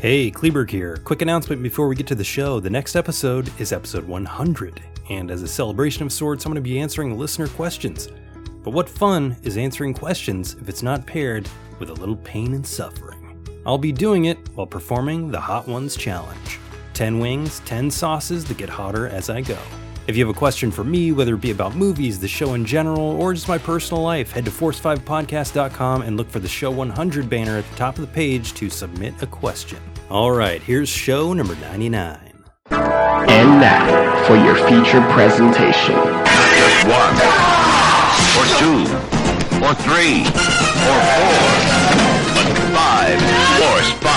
Hey, Kleberg here. Quick announcement before we get to the show. The next episode is episode 100, and as a celebration of sorts, I'm going to be answering listener questions. But what fun is answering questions if it's not paired with a little pain and suffering? I'll be doing it while performing the Hot Ones Challenge 10 wings, 10 sauces that get hotter as I go. If you have a question for me, whether it be about movies, the show in general, or just my personal life, head to force5podcast.com and look for the Show 100 banner at the top of the page to submit a question. All right, here's show number 99. And now for your feature presentation. Just one, or two, or three, or four, but five, force five.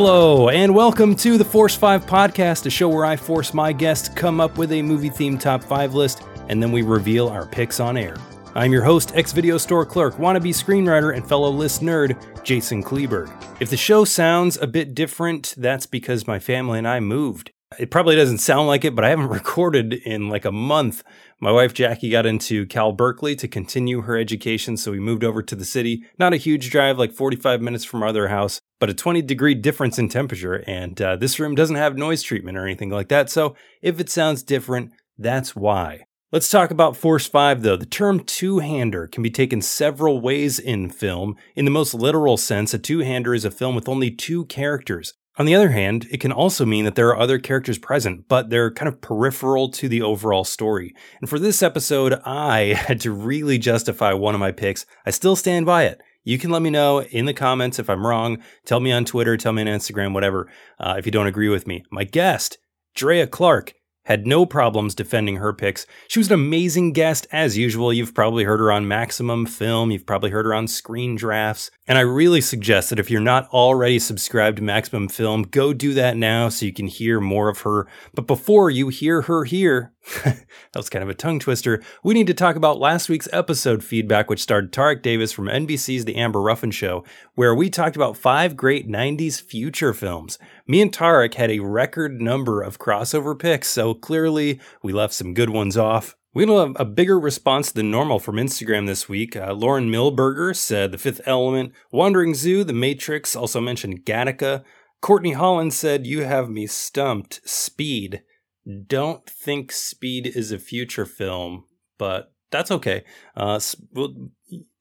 Hello, and welcome to the Force 5 podcast, a show where I force my guests to come up with a movie themed top 5 list, and then we reveal our picks on air. I'm your host, ex video store clerk, wannabe screenwriter, and fellow list nerd, Jason Kleberg. If the show sounds a bit different, that's because my family and I moved. It probably doesn't sound like it, but I haven't recorded in like a month. My wife Jackie got into Cal Berkeley to continue her education, so we moved over to the city. Not a huge drive, like 45 minutes from our other house, but a 20 degree difference in temperature. And uh, this room doesn't have noise treatment or anything like that, so if it sounds different, that's why. Let's talk about Force 5 though. The term two hander can be taken several ways in film. In the most literal sense, a two hander is a film with only two characters. On the other hand, it can also mean that there are other characters present, but they're kind of peripheral to the overall story. And for this episode, I had to really justify one of my picks. I still stand by it. You can let me know in the comments if I'm wrong. Tell me on Twitter, tell me on Instagram, whatever, uh, if you don't agree with me. My guest, Drea Clark, had no problems defending her picks. She was an amazing guest, as usual. You've probably heard her on Maximum Film, you've probably heard her on Screen Drafts. And I really suggest that if you're not already subscribed to Maximum Film, go do that now so you can hear more of her. But before you hear her here, that was kind of a tongue twister. We need to talk about last week's episode feedback, which starred Tarek Davis from NBC's The Amber Ruffin Show, where we talked about five great 90s future films. Me and Tarek had a record number of crossover picks, so clearly we left some good ones off. We had a, bigger response than normal from Instagram this week. Uh, Lauren Milberger said The Fifth Element, Wandering Zoo, The Matrix, also mentioned Gattaca. Courtney Holland said, You have me stumped. Speed don't think Speed is a future film, but that's okay. Uh,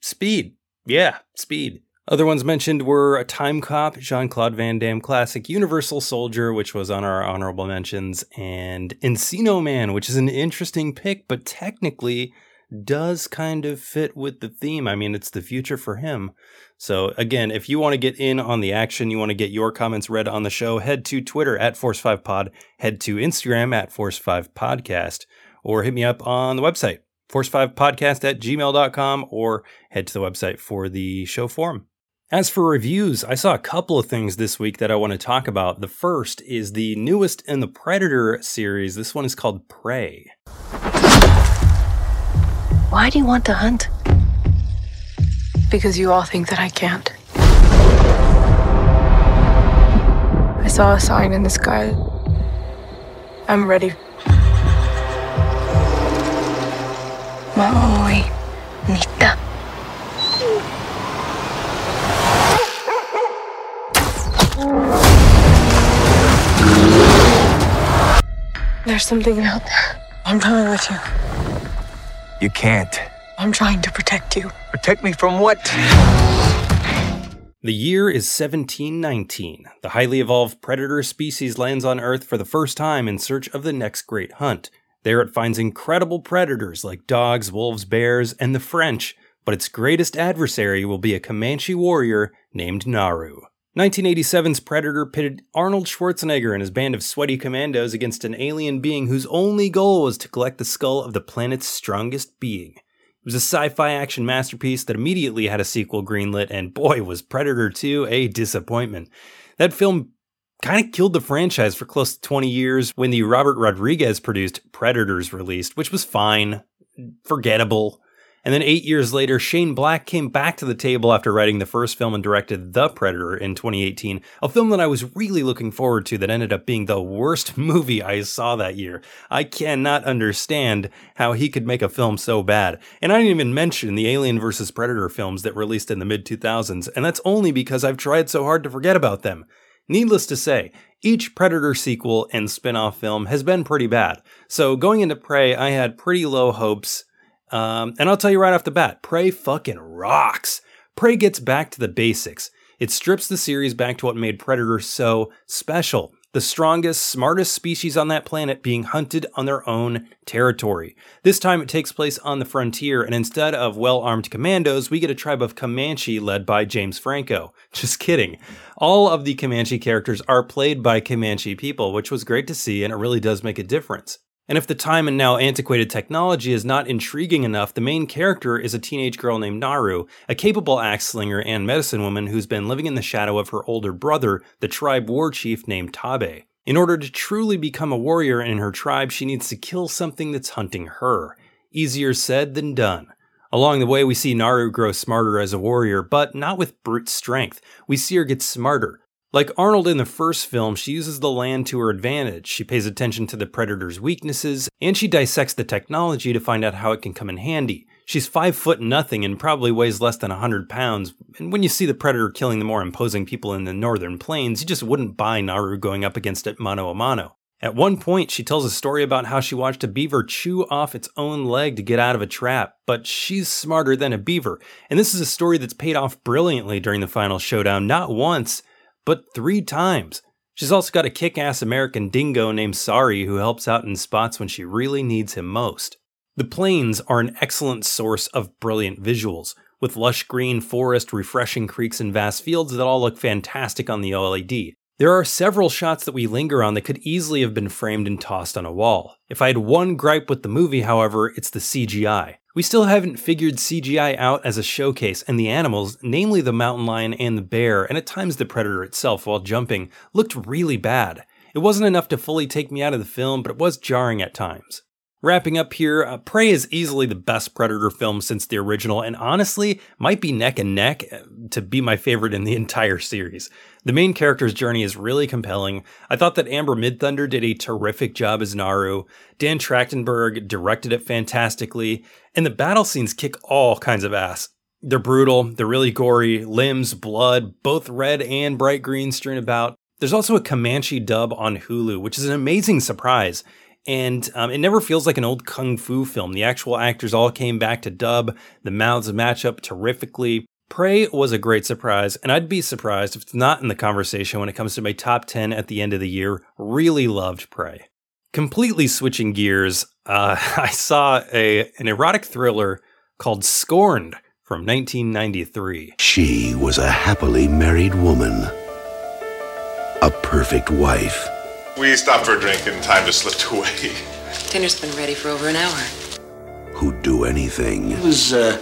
Speed, yeah, Speed. Other ones mentioned were a Timecop, Jean Claude Van Damme classic, Universal Soldier, which was on our honorable mentions, and Encino Man, which is an interesting pick, but technically does kind of fit with the theme. I mean, it's the future for him. So, again, if you want to get in on the action, you want to get your comments read on the show, head to Twitter at Force5Pod, head to Instagram at Force5Podcast, or hit me up on the website, Force5Podcast at gmail.com, or head to the website for the show forum. As for reviews, I saw a couple of things this week that I want to talk about. The first is the newest in the Predator series. This one is called Prey. Why do you want to hunt? Because you all think that I can't. I saw a sign in the sky. I'm ready. Maui. Nita. There's something out there. I'm coming with you. You can't. I'm trying to protect you. Protect me from what? The year is 1719. The highly evolved predator species lands on Earth for the first time in search of the next great hunt. There it finds incredible predators like dogs, wolves, bears, and the French, but its greatest adversary will be a Comanche warrior named Naru. 1987's Predator pitted Arnold Schwarzenegger and his band of sweaty commandos against an alien being whose only goal was to collect the skull of the planet's strongest being. It was a sci fi action masterpiece that immediately had a sequel greenlit, and boy, was Predator 2 a disappointment. That film kind of killed the franchise for close to 20 years when the Robert Rodriguez produced Predators released, which was fine, forgettable. And then eight years later, Shane Black came back to the table after writing the first film and directed The Predator in 2018, a film that I was really looking forward to that ended up being the worst movie I saw that year. I cannot understand how he could make a film so bad. And I didn't even mention the Alien vs. Predator films that released in the mid 2000s, and that's only because I've tried so hard to forget about them. Needless to say, each Predator sequel and spin off film has been pretty bad. So going into Prey, I had pretty low hopes um, and I'll tell you right off the bat, Prey fucking rocks. Prey gets back to the basics. It strips the series back to what made Predator so special. The strongest, smartest species on that planet being hunted on their own territory. This time it takes place on the frontier, and instead of well armed commandos, we get a tribe of Comanche led by James Franco. Just kidding. All of the Comanche characters are played by Comanche people, which was great to see, and it really does make a difference. And if the time and now antiquated technology is not intriguing enough, the main character is a teenage girl named Naru, a capable axe slinger and medicine woman who's been living in the shadow of her older brother, the tribe war chief named Taabe. In order to truly become a warrior in her tribe, she needs to kill something that's hunting her. Easier said than done. Along the way, we see Naru grow smarter as a warrior, but not with brute strength. We see her get smarter, like Arnold in the first film, she uses the land to her advantage. She pays attention to the predator's weaknesses, and she dissects the technology to find out how it can come in handy. She's five foot nothing and probably weighs less than 100 pounds, and when you see the predator killing the more imposing people in the northern plains, you just wouldn't buy Naru going up against it mano a mano. At one point, she tells a story about how she watched a beaver chew off its own leg to get out of a trap, but she's smarter than a beaver. And this is a story that's paid off brilliantly during the final showdown, not once, but three times. She's also got a kick ass American dingo named Sarii who helps out in spots when she really needs him most. The plains are an excellent source of brilliant visuals, with lush green forest, refreshing creeks, and vast fields that all look fantastic on the OLED. There are several shots that we linger on that could easily have been framed and tossed on a wall. If I had one gripe with the movie, however, it's the CGI. We still haven't figured CGI out as a showcase, and the animals, namely the mountain lion and the bear, and at times the predator itself while jumping, looked really bad. It wasn't enough to fully take me out of the film, but it was jarring at times. Wrapping up here, uh, Prey is easily the best Predator film since the original, and honestly, might be neck and neck uh, to be my favorite in the entire series. The main character's journey is really compelling. I thought that Amber Midthunder did a terrific job as Naru. Dan Trachtenberg directed it fantastically, and the battle scenes kick all kinds of ass. They're brutal, they're really gory, limbs, blood, both red and bright green strewn about. There's also a Comanche dub on Hulu, which is an amazing surprise and um, it never feels like an old kung fu film. The actual actors all came back to dub. The mouths match up terrifically. Prey was a great surprise, and I'd be surprised if it's not in the conversation when it comes to my top 10 at the end of the year. Really loved Prey. Completely switching gears, uh, I saw a, an erotic thriller called Scorned from 1993. She was a happily married woman, a perfect wife we stopped for a drink and time just slipped away. Dinner's been ready for over an hour. Who'd do anything. I was, uh,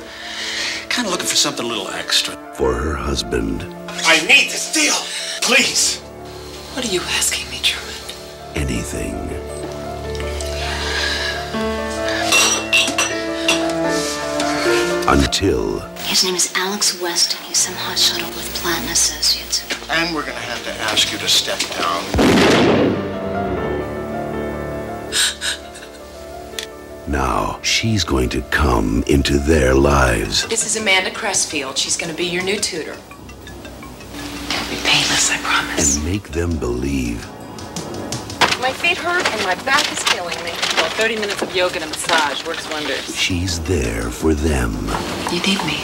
kind of looking for something a little extra. For her husband. I need this deal! Please! What are you asking me, Truman? Anything. Until. His name is Alex Weston. he's some hotshot with Platin Associates. And we're gonna have to ask you to step down. Now, she's going to come into their lives. This is Amanda Cressfield. She's going to be your new tutor. It'll be painless, I promise. And make them believe. My feet hurt and my back is killing me. Well, 30 minutes of yoga and a massage works wonders. She's there for them. You need me.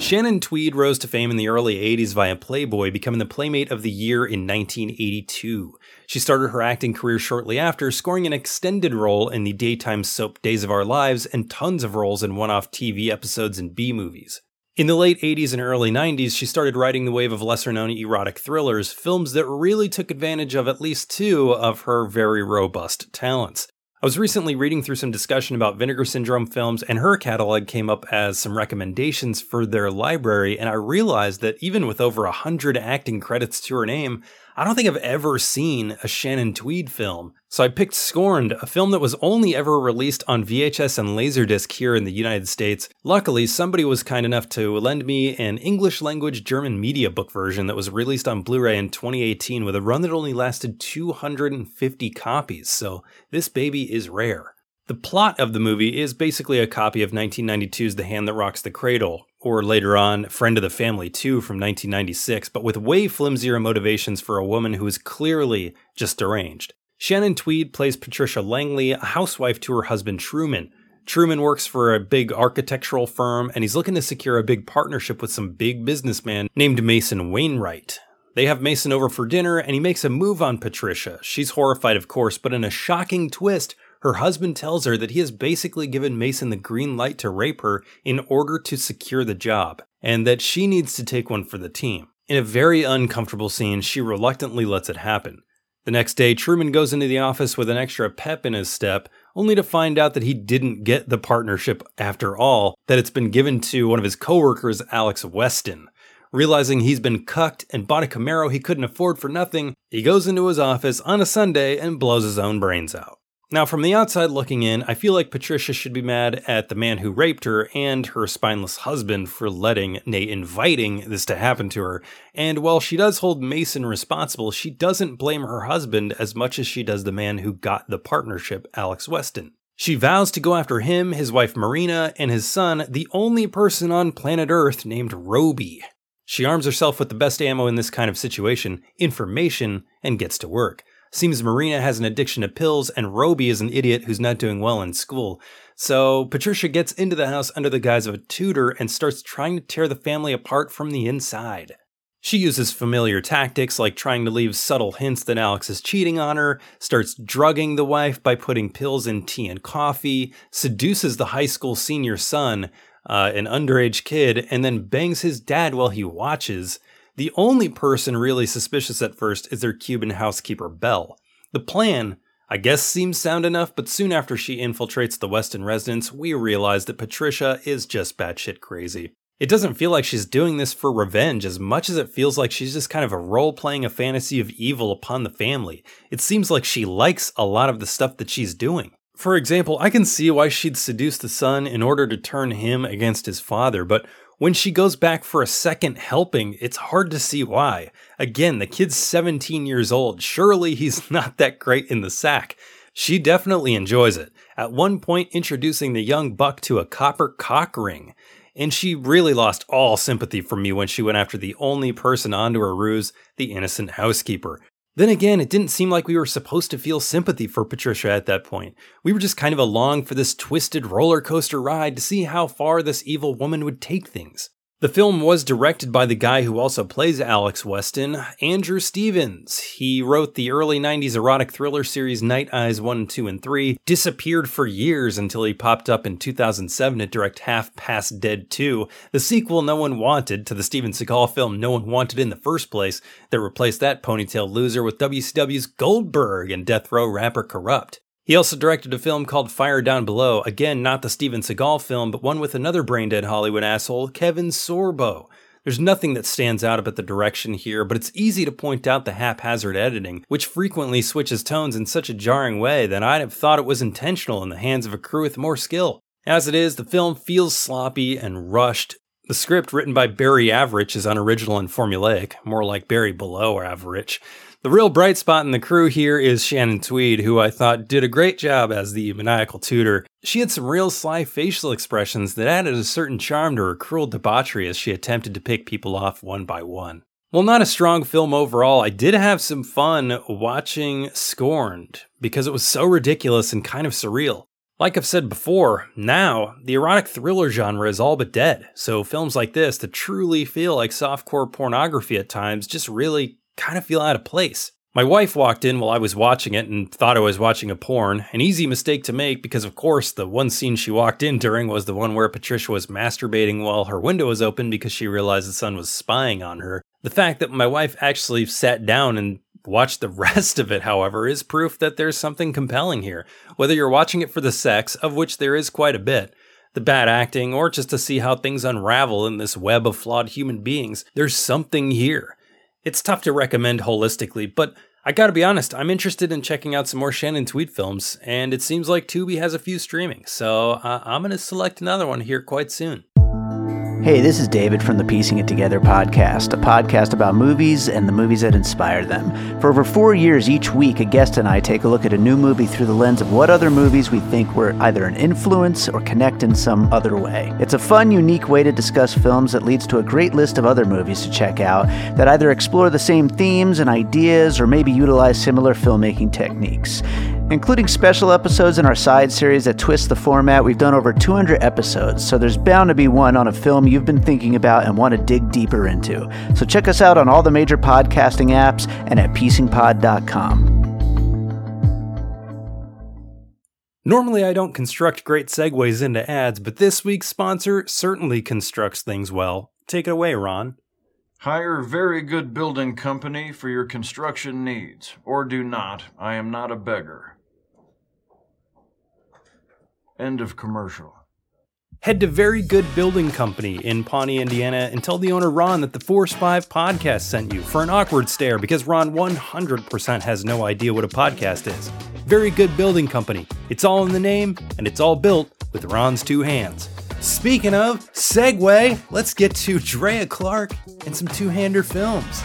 Shannon Tweed rose to fame in the early 80s via Playboy, becoming the Playmate of the Year in 1982. She started her acting career shortly after, scoring an extended role in the daytime soap Days of Our Lives and tons of roles in one off TV episodes and B movies. In the late 80s and early 90s, she started riding the wave of lesser known erotic thrillers, films that really took advantage of at least two of her very robust talents. I was recently reading through some discussion about Vinegar Syndrome films, and her catalog came up as some recommendations for their library, and I realized that even with over a hundred acting credits to her name, I don't think I've ever seen a Shannon Tweed film. So I picked Scorned, a film that was only ever released on VHS and Laserdisc here in the United States. Luckily, somebody was kind enough to lend me an English language German media book version that was released on Blu ray in 2018 with a run that only lasted 250 copies, so this baby is rare. The plot of the movie is basically a copy of 1992's The Hand That Rocks the Cradle, or later on, Friend of the Family 2 from 1996, but with way flimsier motivations for a woman who is clearly just deranged. Shannon Tweed plays Patricia Langley, a housewife to her husband Truman. Truman works for a big architectural firm, and he's looking to secure a big partnership with some big businessman named Mason Wainwright. They have Mason over for dinner, and he makes a move on Patricia. She's horrified, of course, but in a shocking twist, her husband tells her that he has basically given Mason the green light to rape her in order to secure the job, and that she needs to take one for the team. In a very uncomfortable scene, she reluctantly lets it happen. The next day, Truman goes into the office with an extra pep in his step, only to find out that he didn't get the partnership after all, that it's been given to one of his coworkers, Alex Weston. Realizing he's been cucked and bought a Camaro he couldn't afford for nothing, he goes into his office on a Sunday and blows his own brains out. Now, from the outside looking in, I feel like Patricia should be mad at the man who raped her and her spineless husband for letting, nay, inviting this to happen to her. And while she does hold Mason responsible, she doesn't blame her husband as much as she does the man who got the partnership, Alex Weston. She vows to go after him, his wife Marina, and his son, the only person on planet Earth named Roby. She arms herself with the best ammo in this kind of situation information and gets to work. Seems Marina has an addiction to pills, and Roby is an idiot who's not doing well in school. So Patricia gets into the house under the guise of a tutor and starts trying to tear the family apart from the inside. She uses familiar tactics like trying to leave subtle hints that Alex is cheating on her, starts drugging the wife by putting pills in tea and coffee, seduces the high school senior son, uh, an underage kid, and then bangs his dad while he watches. The only person really suspicious at first is their Cuban housekeeper, Belle. The plan, I guess, seems sound enough, but soon after she infiltrates the Weston residence, we realize that Patricia is just batshit crazy. It doesn't feel like she's doing this for revenge as much as it feels like she's just kind of a role playing a fantasy of evil upon the family. It seems like she likes a lot of the stuff that she's doing. For example, I can see why she'd seduce the son in order to turn him against his father, but when she goes back for a second helping, it's hard to see why. Again, the kid's 17 years old. Surely he's not that great in the sack. She definitely enjoys it, at one point introducing the young buck to a copper cock ring. And she really lost all sympathy for me when she went after the only person onto her ruse, the innocent housekeeper. Then again, it didn't seem like we were supposed to feel sympathy for Patricia at that point. We were just kind of along for this twisted roller coaster ride to see how far this evil woman would take things. The film was directed by the guy who also plays Alex Weston, Andrew Stevens. He wrote the early 90s erotic thriller series Night Eyes 1, 2, and 3, disappeared for years until he popped up in 2007 to direct Half Past Dead 2, the sequel no one wanted to the Steven Seagal film no one wanted in the first place, that replaced that ponytail loser with WCW's Goldberg and Death Row rapper Kurupt. He also directed a film called Fire Down Below, again, not the Steven Seagal film, but one with another brain dead Hollywood asshole, Kevin Sorbo. There's nothing that stands out about the direction here, but it's easy to point out the haphazard editing, which frequently switches tones in such a jarring way that I'd have thought it was intentional in the hands of a crew with more skill. As it is, the film feels sloppy and rushed. The script, written by Barry Average, is unoriginal and formulaic, more like Barry Below Average. The real bright spot in the crew here is Shannon Tweed, who I thought did a great job as the maniacal tutor. She had some real sly facial expressions that added a certain charm to her cruel debauchery as she attempted to pick people off one by one. While not a strong film overall, I did have some fun watching Scorned because it was so ridiculous and kind of surreal. Like I've said before, now the erotic thriller genre is all but dead, so films like this that truly feel like softcore pornography at times just really kind of feel out of place. My wife walked in while I was watching it and thought I was watching a porn, an easy mistake to make because, of course, the one scene she walked in during was the one where Patricia was masturbating while her window was open because she realized the son was spying on her. The fact that my wife actually sat down and watched the rest of it, however, is proof that there's something compelling here. Whether you're watching it for the sex, of which there is quite a bit, the bad acting, or just to see how things unravel in this web of flawed human beings, there's something here. It's tough to recommend holistically, but I gotta be honest, I'm interested in checking out some more Shannon Tweed films, and it seems like Tubi has a few streaming, so uh, I'm gonna select another one here quite soon. Hey, this is David from the Piecing It Together podcast, a podcast about movies and the movies that inspire them. For over four years, each week, a guest and I take a look at a new movie through the lens of what other movies we think were either an influence or connect in some other way. It's a fun, unique way to discuss films that leads to a great list of other movies to check out that either explore the same themes and ideas or maybe utilize similar filmmaking techniques. Including special episodes in our side series that twist the format, we've done over 200 episodes, so there's bound to be one on a film you've been thinking about and want to dig deeper into. So check us out on all the major podcasting apps and at piecingpod.com. Normally, I don't construct great segues into ads, but this week's sponsor certainly constructs things well. Take it away, Ron. Hire very good building company for your construction needs, or do not. I am not a beggar. End of commercial. Head to Very Good Building Company in Pawnee, Indiana, and tell the owner Ron that the Force 5 podcast sent you for an awkward stare because Ron 100% has no idea what a podcast is. Very Good Building Company. It's all in the name, and it's all built with Ron's two hands. Speaking of segue, let's get to Drea Clark and some two hander films.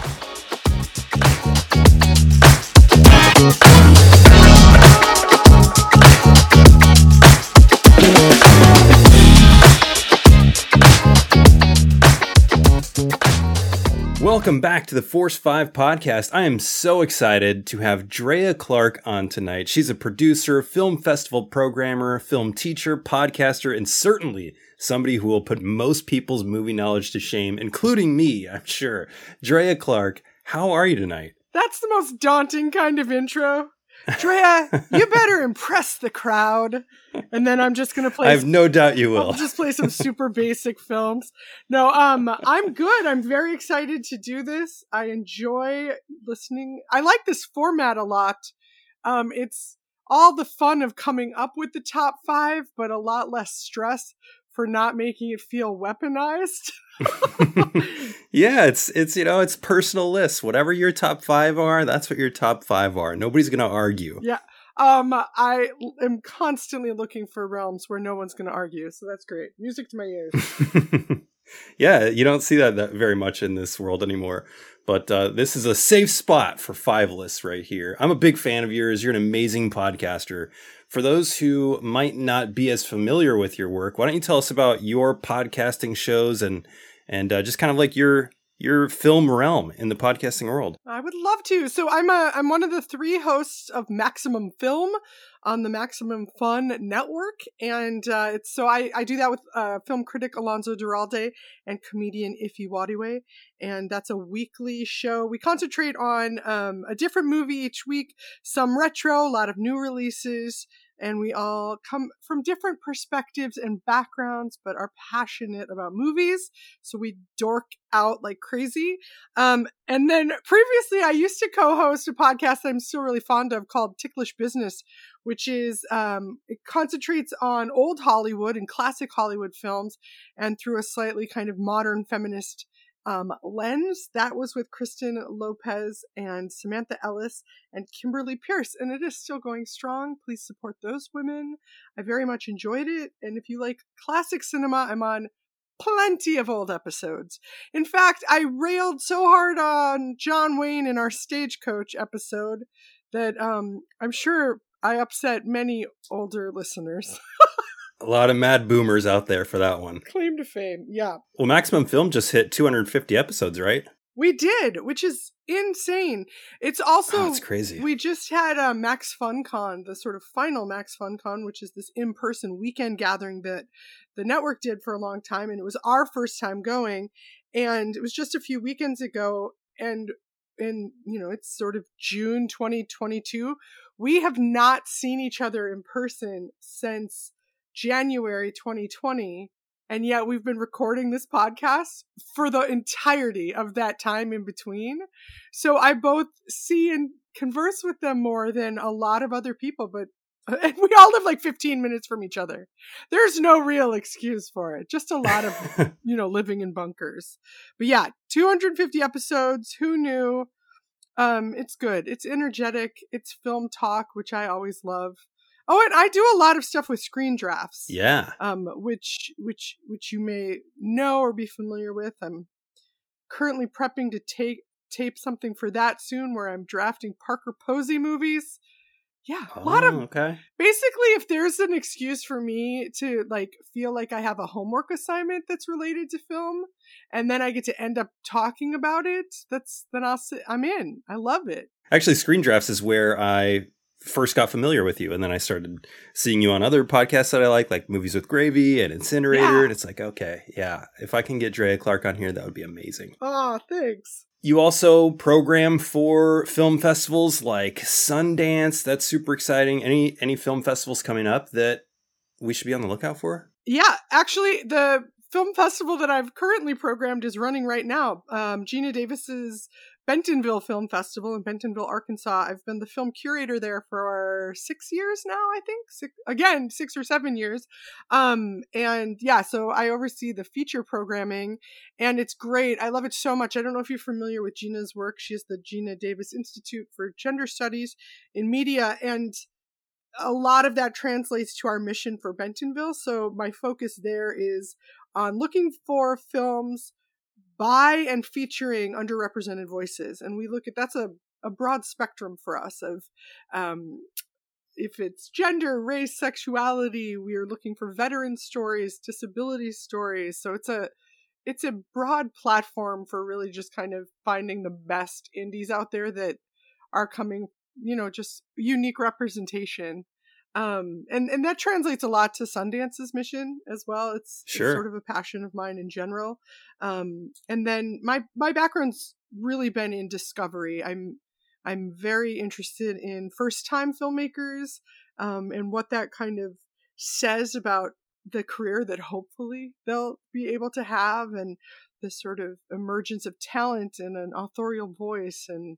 Welcome back to the Force 5 podcast. I am so excited to have Drea Clark on tonight. She's a producer, film festival programmer, film teacher, podcaster, and certainly somebody who will put most people's movie knowledge to shame, including me, I'm sure. Drea Clark, how are you tonight? That's the most daunting kind of intro. Drea, you better impress the crowd. And then I'm just gonna play. I have no doubt you will. I'll just play some super basic films. No, um, I'm good. I'm very excited to do this. I enjoy listening. I like this format a lot. Um, it's all the fun of coming up with the top five, but a lot less stress for not making it feel weaponized. yeah, it's it's you know it's personal lists. Whatever your top five are, that's what your top five are. Nobody's gonna argue. Yeah. Um, I am constantly looking for realms where no one's gonna argue, so that's great. Music to my ears. yeah, you don't see that, that very much in this world anymore. But uh, this is a safe spot for five lists right here. I'm a big fan of yours. You're an amazing podcaster. For those who might not be as familiar with your work, why don't you tell us about your podcasting shows and and uh, just kind of like your your film realm in the podcasting world. I would love to. So I'm a I'm one of the three hosts of Maximum Film on the Maximum Fun Network, and uh, it's so I I do that with uh, film critic Alonso Duralde and comedian Ify Nwadiwe, and that's a weekly show. We concentrate on um, a different movie each week, some retro, a lot of new releases and we all come from different perspectives and backgrounds, but are passionate about movies. So we dork out like crazy. Um, and then previously, I used to co-host a podcast I'm still really fond of called Ticklish Business, which is um, it concentrates on old Hollywood and classic Hollywood films, and through a slightly kind of modern feminist um, lens. That was with Kristen Lopez and Samantha Ellis and Kimberly Pierce, and it is still going strong. Please support those women. I very much enjoyed it, and if you like classic cinema, I'm on plenty of old episodes. In fact, I railed so hard on John Wayne in our Stagecoach episode that um, I'm sure I upset many older listeners. A lot of mad boomers out there for that one. Claim to fame, yeah. Well, Maximum Film just hit 250 episodes, right? We did, which is insane. It's also oh, it's crazy. We just had a uh, Max FunCon, the sort of final Max FunCon, which is this in-person weekend gathering that the network did for a long time, and it was our first time going. And it was just a few weekends ago, and in you know it's sort of June 2022. We have not seen each other in person since January 2020. And yet we've been recording this podcast for the entirety of that time in between. So I both see and converse with them more than a lot of other people, but And we all live like 15 minutes from each other. There's no real excuse for it. Just a lot of, you know, living in bunkers. But yeah, 250 episodes. Who knew? Um, it's good. It's energetic. It's film talk, which I always love. Oh, and I do a lot of stuff with screen drafts. Yeah. Um, which which which you may know or be familiar with. I'm currently prepping to take tape something for that soon where I'm drafting Parker Posey movies. Yeah, a lot of Oh, okay. basically if there's an excuse for me to like feel like I have a homework assignment that's related to film and then I get to end up talking about it, that's then I'll sit I'm in. I love it. Actually, Screen Drafts is where I first got familiar with you, and then I started seeing you on other podcasts that I like, like Movies with Gravy and Incinerator. Yeah. And it's like, okay, yeah, if I can get Drea Clark on here, that would be amazing. Oh, thanks. You also program for film festivals like Sundance. That's super exciting. Any any film festivals coming up that we should be on the lookout for? Yeah, actually, the film festival that I've currently programmed is running right now. Um, Geena Davis's Bentonville Film Festival in Bentonville, Arkansas. I've been the film curator there for six years now, I think. Six, again, six or seven years. Um, and yeah, so I oversee the feature programming, and it's great. I love it so much. I don't know if you're familiar with Geena's work. She has the Geena Davis Institute for Gender Studies in Media, and a lot of that translates to our mission for Bentonville. So my focus there is on looking for films by and featuring underrepresented voices. And we look at that's a, a broad spectrum for us of um, if it's gender, race, sexuality, we are looking for veteran stories, disability stories. So it's a it's a broad platform for really just kind of finding the best indies out there that are coming, you know, just unique representation. Um, and, and that translates a lot to Sundance's mission as well. It's, it's sort of a passion of mine in general. Um, and then my, my background's really been in discovery. I'm, I'm very interested in first time filmmakers, um, and what that kind of says about the career that hopefully they'll be able to have and the sort of emergence of talent and an authorial voice and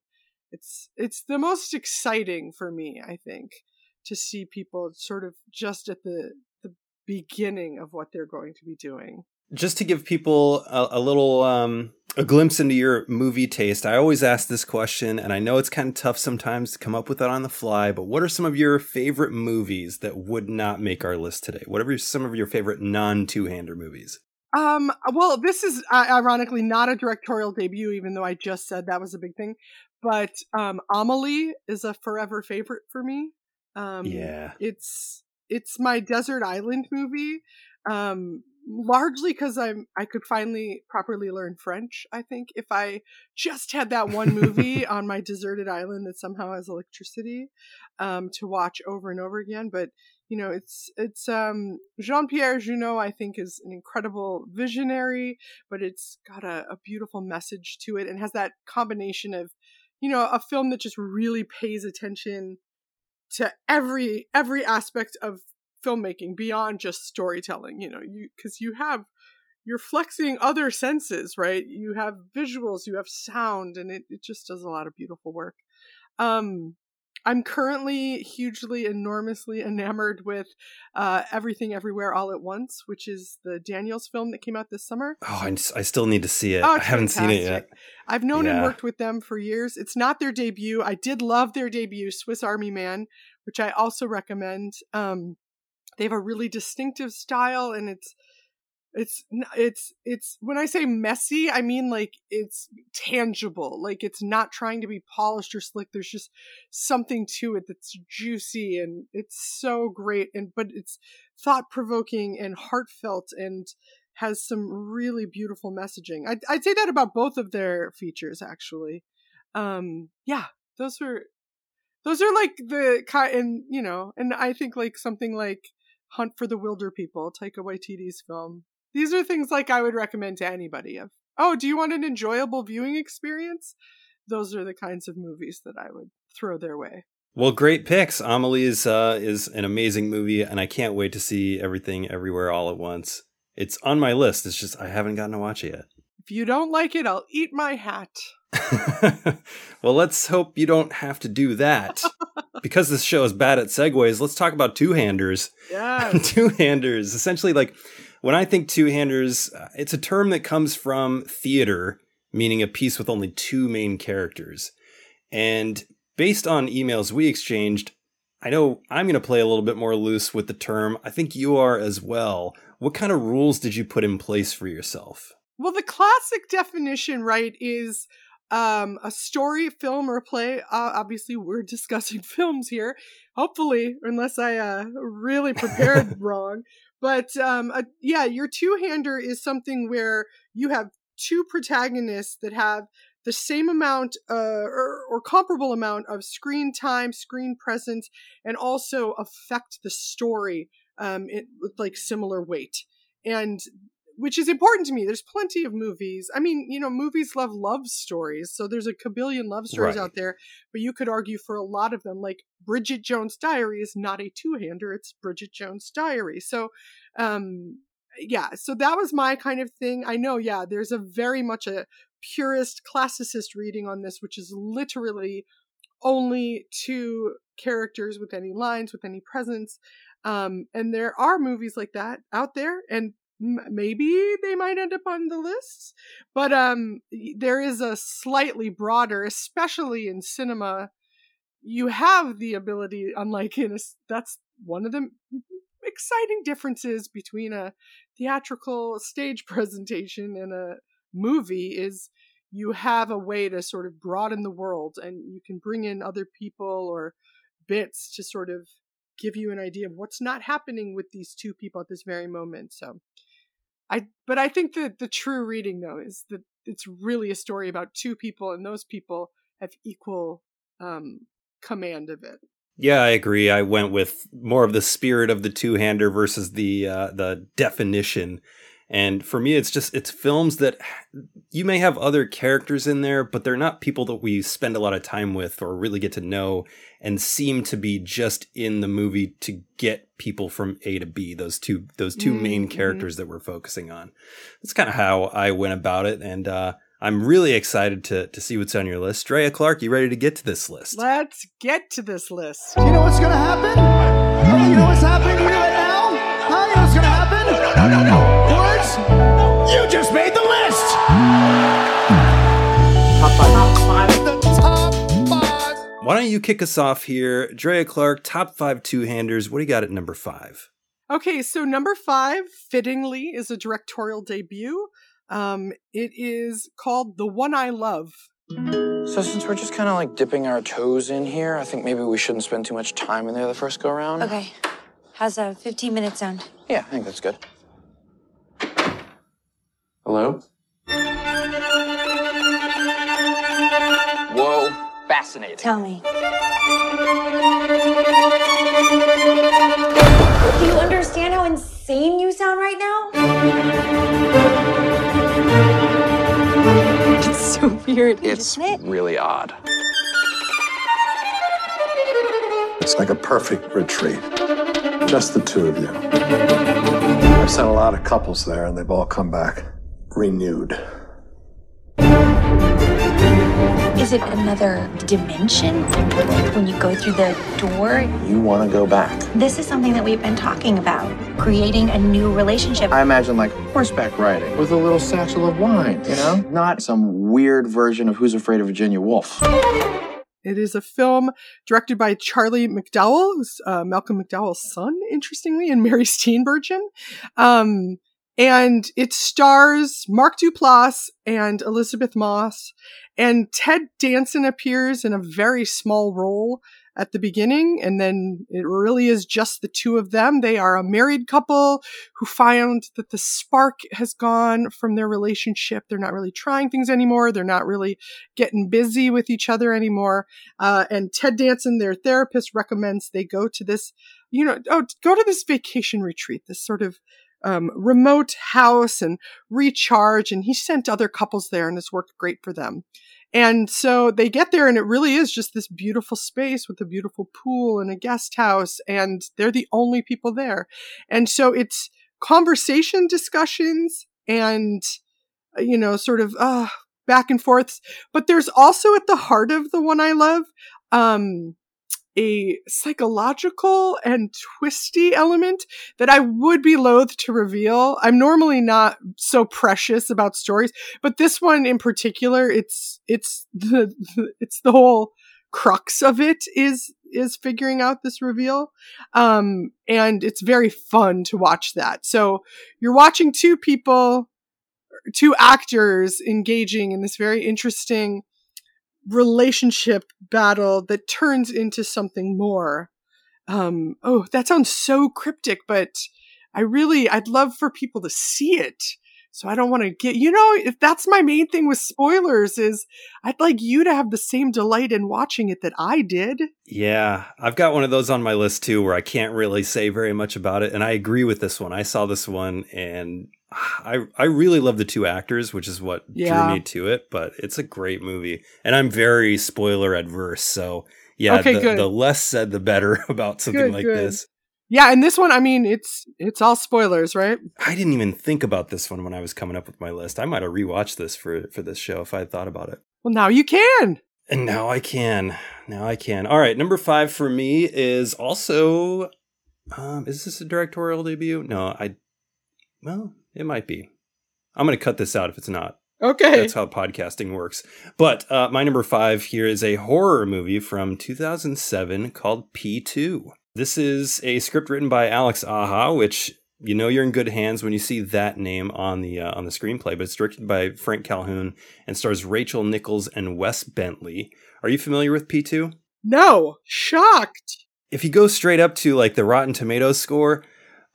it's it's the most exciting for me i think to see people sort of just at the the beginning of what they're going to be doing Just to give people a, a little um, a glimpse into your movie taste, I always ask this question, and I know it's kind of tough sometimes to come up with that on the fly. But what are some of your favorite movies that would not make our list today? What are some of your favorite non two hander movies? Um, well, this is uh, ironically not a directorial debut, even though I just said that was a big thing. But um, Amelie is a forever favorite for me. Um, Yeah. it's it's my desert island movie. Um, largely because I'm I could finally properly learn French. I think if I just had that one movie on my deserted island that somehow has electricity um, to watch over and over again, but you know it's it's um Jean-Pierre Jeunet i think is an incredible visionary but it's got a, a beautiful message to it and has that combination of you know a film that just really pays attention to every every aspect of filmmaking beyond just storytelling you know you because you have you're flexing other senses right? You have visuals you have sound and it, it just does a lot of beautiful work. Um I'm currently hugely, enormously enamored with uh, Everything Everywhere All at Once, which is the Daniels film that came out this summer. Oh, I, I still need to see it. Oh, I haven't seen it yet. I've known and worked with them for years. It's not their debut. I did love their debut, Swiss Army Man, which I also recommend. Um, they have a really distinctive style, and it's it's it's it's when I say messy, I mean like it's tangible. Like it's not trying to be polished or slick. There's just something to it that's juicy and it's so great and but it's thought provoking and heartfelt and has some really beautiful messaging. I'd, I'd say that about both of their features actually. Um, yeah, those are those are like the kind and you know and I think like something like Hunt for the Wilderpeople, Taika Waititi's film. These are things like I would recommend to anybody. Of oh, do you want an enjoyable viewing experience? Those are the kinds of movies that I would throw their way. Well, great picks. Amelie is uh, is an amazing movie, and I can't wait to see everything everywhere all at once. It's on my list. It's just I haven't gotten to watch it yet. If you don't like it, I'll eat my hat. well, let's hope you don't have to do that. because this show is bad at segues, let's talk about two handers. Yeah. two handers. Essentially, like when I think two handers, uh, it's a term that comes from theater, meaning a piece with only two main characters. And based on emails we exchanged, I know I'm going to play a little bit more loose with the term. I think you are as well. What kind of rules did you put in place for yourself? Well, the classic definition, right, is um, a story, film, or play. Uh, obviously, we're discussing films here. Hopefully, unless I uh, really prepared wrong. But um, a, yeah, your two hander is something where you have two protagonists that have the same amount uh, or, or, comparable amount of screen time, screen presence, and also affect the story um, it, with like similar weight. And which is important to me. There's plenty of movies. I mean, you know, movies love love stories. So there's a kabillion love stories Right. out there, but you could argue for a lot of them, like Bridget Jones' Diary is not a two hander, it's Bridget Jones' Diary. So, um, yeah, so that was my kind of thing. I know, yeah, there's a very much a purist classicist reading on this, which is literally only two characters with any lines, with any presence. Um, and there are movies like that out there, and maybe they might end up on the lists. But um, there is a slightly broader, especially in cinema. You have the ability, unlike in a, that's one of the exciting differences between a theatrical stage presentation and a movie is you have a way to sort of broaden the world and you can bring in other people or bits to sort of give you an idea of what's not happening with these two people at this very moment so i but i think that the true reading though is that it's really a story about two people and those people have equal um command of it Yeah, I agree. I went with more of the spirit of the two-hander versus the uh, the definition. And for me, it's just it's films that you may have other characters in there, but they're not people that we spend a lot of time with or really get to know, and seem to be just in the movie to get people from A to B. Those two those 2 main Mhm. characters that we're focusing on. That's kind of how I went about it, and uh, I'm really excited to to see what's on your list. Drea Clark, you ready to get to this list? let's get to this list You know what's gonna happen? Hey, you know what's happening right now? Huh? You know what's gonna happen? No, no, no. Words? You just made the list! Top five. The top five. Why don't you kick us off here? Drea Clark, top five two handers. What do you got at number five? Okay, so number five, fittingly, is a directorial debut. Um, it is called The One I Love. So since we're just kind of like dipping our toes in here, I think maybe we shouldn't spend too much time in there the first go around. Okay. How's a 15 minute sound? Yeah, I think that's good. Hello? Whoa, fascinating. Tell me. Do you understand how insane you sound right now? It's so weird. It's isn't it? really odd. It's like a perfect retreat. Just the two of you. I've sent a lot of couples there, and they've all come back renewed. Is it another dimension when you go through the door? You want to go back? This is something that we've been talking about creating a new relationship. I imagine like horseback riding with a little satchel of wine, you know? Not some weird version of Who's Afraid of Virginia Woolf. It is a film directed by Charlie McDowell, who's uh, Malcolm McDowell's son, interestingly, and Mary Steenburgen. Um, and it stars Mark Duplass and Elisabeth Moss. And Ted Danson appears in a very small role at the beginning, and then it really is just the two of them. They are a married couple who found that the spark has gone from their relationship. They're not really trying things anymore. They're not really getting busy with each other anymore. Uh, and Ted Danson, their therapist, recommends they go to this, you know, oh, go to this vacation retreat, this sort of um, remote house and recharge. And he sent other couples there, and it's worked great for them. And so they get there, and it really is just this beautiful space with a beautiful pool and a guest house, and they're the only people there. And so it's conversation discussions and you know, sort of uh, back and forths. But there's also at the heart of the one I love, um, a psychological and twisty element that I would be loath to reveal. I'm normally not so precious about stories, but this one in particular, it's it's the it's the whole crux of it is is figuring out this reveal. Um, and it's very fun to watch that. So you're watching two people, two actors engaging in this very interesting relationship battle that turns into something more. Um, oh, that sounds so cryptic, but I really, I'd love for people to see it. So I don't want to get, you know, if that's my main thing with spoilers is I'd like you to have the same delight in watching it that I did. Yeah, I've got one of those on my list too where I can't really say very much about it. And I agree with this one. I saw this one and I I really love the two actors, which is what Yeah. drew me to it. But it's a great movie, and I'm very spoiler adverse. So yeah, Okay, the, the less said, the better about something Good, like good. this. Yeah, and this one, I mean, it's it's all spoilers, right? I didn't even think about this one when I was coming up with my list. I might have rewatched this for for this show if I had thought about it. Well, now you can. And now I can. Now I can. All right, number five for me is also. Um, is this a directorial debut? No, I. Well, it might be. I'm going to cut this out if it's not. Okay. That's how podcasting works. But uh, my number five here is a horror movie from 2007 called P2. This is a script written by Alex Aja, which you know you're in good hands when you see that name on the uh, on the screenplay. But it's directed by Franck Khalfoun and stars Rachel Nichols and Wes Bentley. Are you familiar with P2? No, shocked. If you go straight up to like the Rotten Tomatoes score,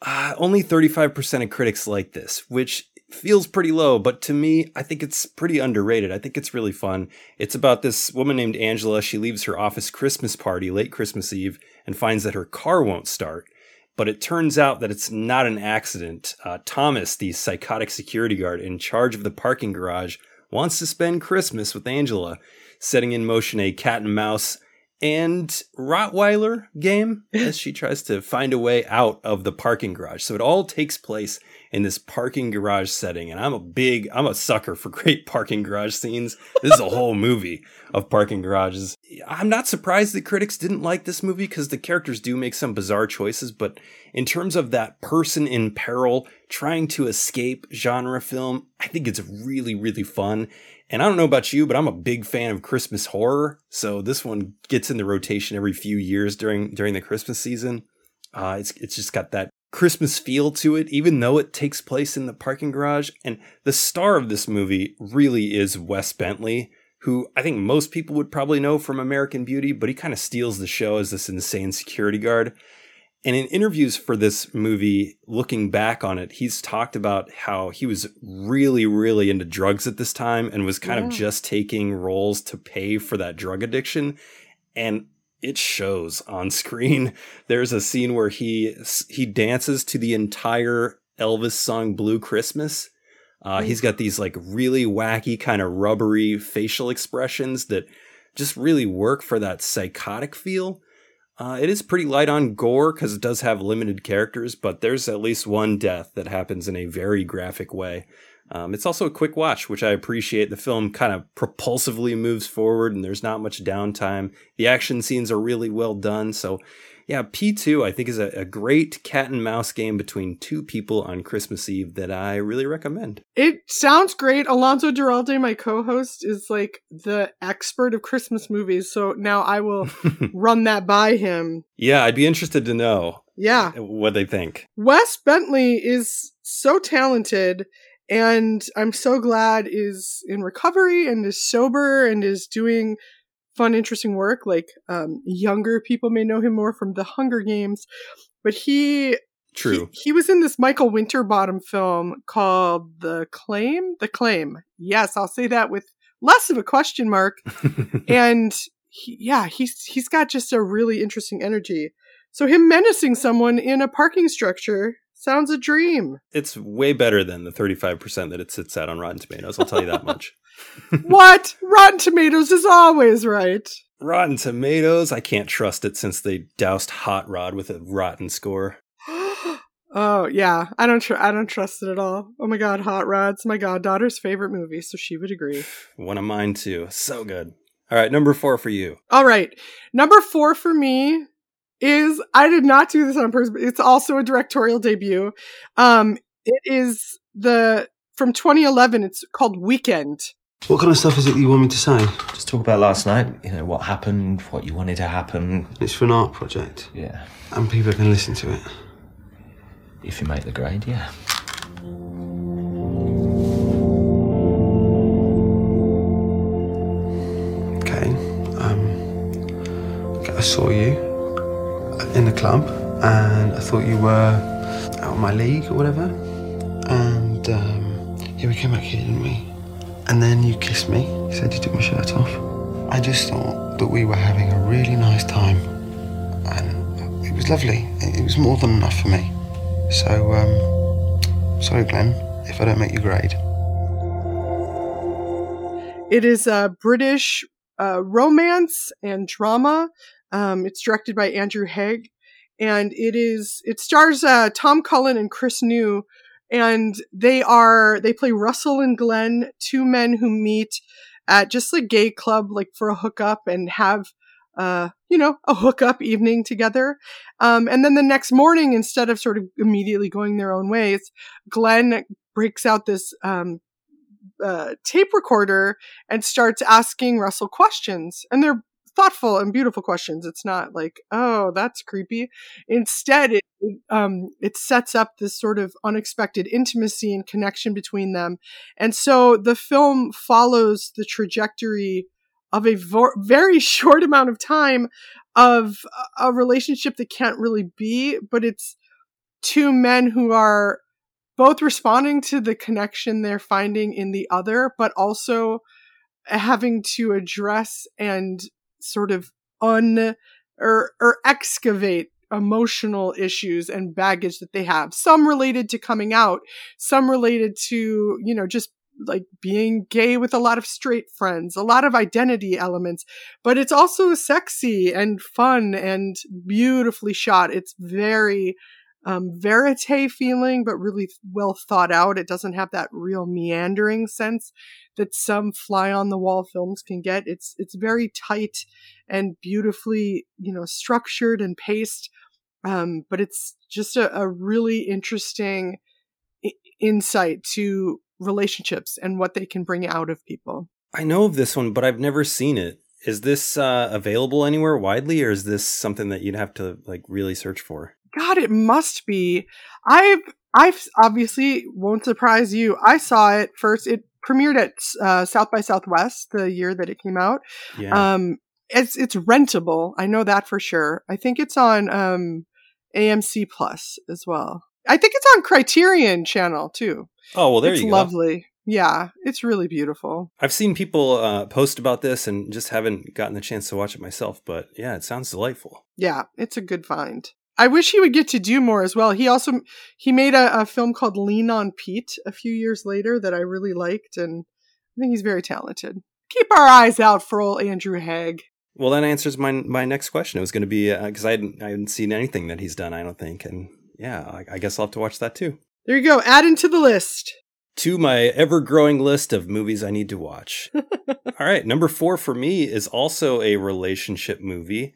uh, only 35% of critics like this, which feels pretty low, but to me, I think it's pretty underrated. I think it's really fun. It's about this woman named Angela. She leaves her office Christmas party late Christmas Eve and finds that her car won't start. But it turns out that it's not an accident. Uh, Thomas, the psychotic security guard in charge of the parking garage, wants to spend Christmas with Angela, setting in motion a cat and mouse and Rottweiler game as she tries to find a way out of the parking garage. So it all takes place in this parking garage setting. And I'm a big, I'm a sucker for great parking garage scenes. This is a whole movie of parking garages. I'm not surprised that critics didn't like this movie because the characters do make some bizarre choices. But in terms of that person in peril trying to escape genre film, I think it's really, really fun. And I don't know about you, but I'm a big fan of Christmas horror. So this one gets in the rotation every few years during during the Christmas season. Uh, it's it's just got that Christmas feel to it, even though it takes place in the parking garage. And the star of this movie really is Wes Bentley, who I think most people would probably know from American Beauty, but he kind of steals the show as this insane security guard. And in interviews for this movie, looking back on it, he's talked about how he was really, really into drugs at this time and was kind of just taking roles to pay for that drug addiction. And it shows on screen. There's a scene where he he dances to the entire Elvis song "Blue Christmas." Uh, he's got these like really wacky, kind of rubbery facial expressions that just really work for that psychotic feel. Uh, it is pretty light on gore because it does have limited characters, but there's at least one death that happens in a very graphic way. Um, it's also a quick watch, which I appreciate. The film kind of propulsively moves forward and there's not much downtime. The action scenes are really well done. So, yeah, P2, I think, is a, a great cat and mouse game between two people on Christmas Eve that I really recommend. It sounds great. Alonso Duralde, my co-host, is like the expert of Christmas movies. So now I will run that by him. Yeah, I'd be interested to know Yeah. what they think. Wes Bentley is so talented and I'm so glad is in recovery and is sober and is doing fun, interesting work. Like um, younger people may know him more from the Hunger Games, but he True. he was in this Michael Winterbottom film called The Claim. The Claim. Yes, I'll say that with less of a question mark. and he, yeah, he's he's got just a really interesting energy. So him menacing someone in a parking structure sounds a dream. It's way better than the 35% that it sits at on Rotten Tomatoes. I'll tell you that much. what? Rotten Tomatoes is always right. Rotten Tomatoes, I can't trust it since they doused Hot Rod with a rotten score. Oh yeah, I don't tr- I don't trust it at all. Oh my god, Hot Rods, my goddaughter's favorite movie, so she would agree. One of mine too. So good. All right, number four for you. All right, number four for me is I did not do this on purpose. But it's also a directorial debut. Um, it is the from 2011. It's called Weekend. What kind of stuff is it you want me to say? Just talk about last night, you know, what happened, what you wanted to happen. It's for an art project. Yeah. And people can listen to it. If you make the grade, yeah. Okay. Um, I saw you in the club and I thought you were out of my league or whatever. And um, yeah, we came back here, didn't we? And then you kissed me. You said you took my shirt off. I just thought that we were having a really nice time. And it was lovely. It was more than enough for me. So, um, sorry, Glenn, if I don't make your grade. It is a British uh, romance and drama. Um, it's directed by Andrew Haigh, and it is it stars uh, Tom Cullen and Chris New, and they are they play Russell and Glenn, two men who meet at just a gay club, like for a hookup, and have uh, you know, a hookup evening together. Um, and then the next morning, instead of sort of immediately going their own ways, Glenn breaks out this um, uh, tape recorder and starts asking Russell questions. And they're thoughtful and beautiful questions. It's not like, oh, that's creepy. Instead, it, um, it sets up this sort of unexpected intimacy and connection between them. And so the film follows the trajectory of a vo- very short amount of time of a relationship that can't really be, but it's two men who are both responding to the connection they're finding in the other, but also having to address and sort of un or or excavate emotional issues and baggage that they have. Some related to coming out, some related to, you know, just like being gay with a lot of straight friends, a lot of identity elements, but it's also sexy and fun and beautifully shot. It's very um, verite feeling, but really well thought out. It doesn't have that real meandering sense that some fly on the wall films can get. It's it's very tight and beautifully, you know, structured and paced. Um, but it's just a, a really interesting I- insight to relationships and what they can bring out of people. I know of this one, but I've never seen it. Is this uh, available anywhere widely, or is this something that you'd have to like really search for? God, it must be. I've I've obviously won't surprise you. I saw it first. It premiered at uh, South by Southwest the year that it came out. Yeah. Um, it's it's rentable. I know that for sure. I think it's on um, AMC Plus as well. I think it's on Criterion Channel too. Oh well, there it's you go. lovely. Yeah, it's really beautiful. I've seen people uh, post about this and just haven't gotten the chance to watch it myself. But yeah, it sounds delightful. Yeah, it's a good find. I wish he would get to do more as well. He also he made a, a film called Lean on Pete a few years later that I really liked, and I think he's very talented. Keep our eyes out for old Andrew Haigh. Well, that answers my my next question. It was going to be uh, because I hadn't I hadn't seen anything that he's done. I don't think, and yeah, I, I guess I'll have to watch that too. There you go. Add into the list. To my ever growing list of movies I need to watch. All right, number four for me is also a relationship movie.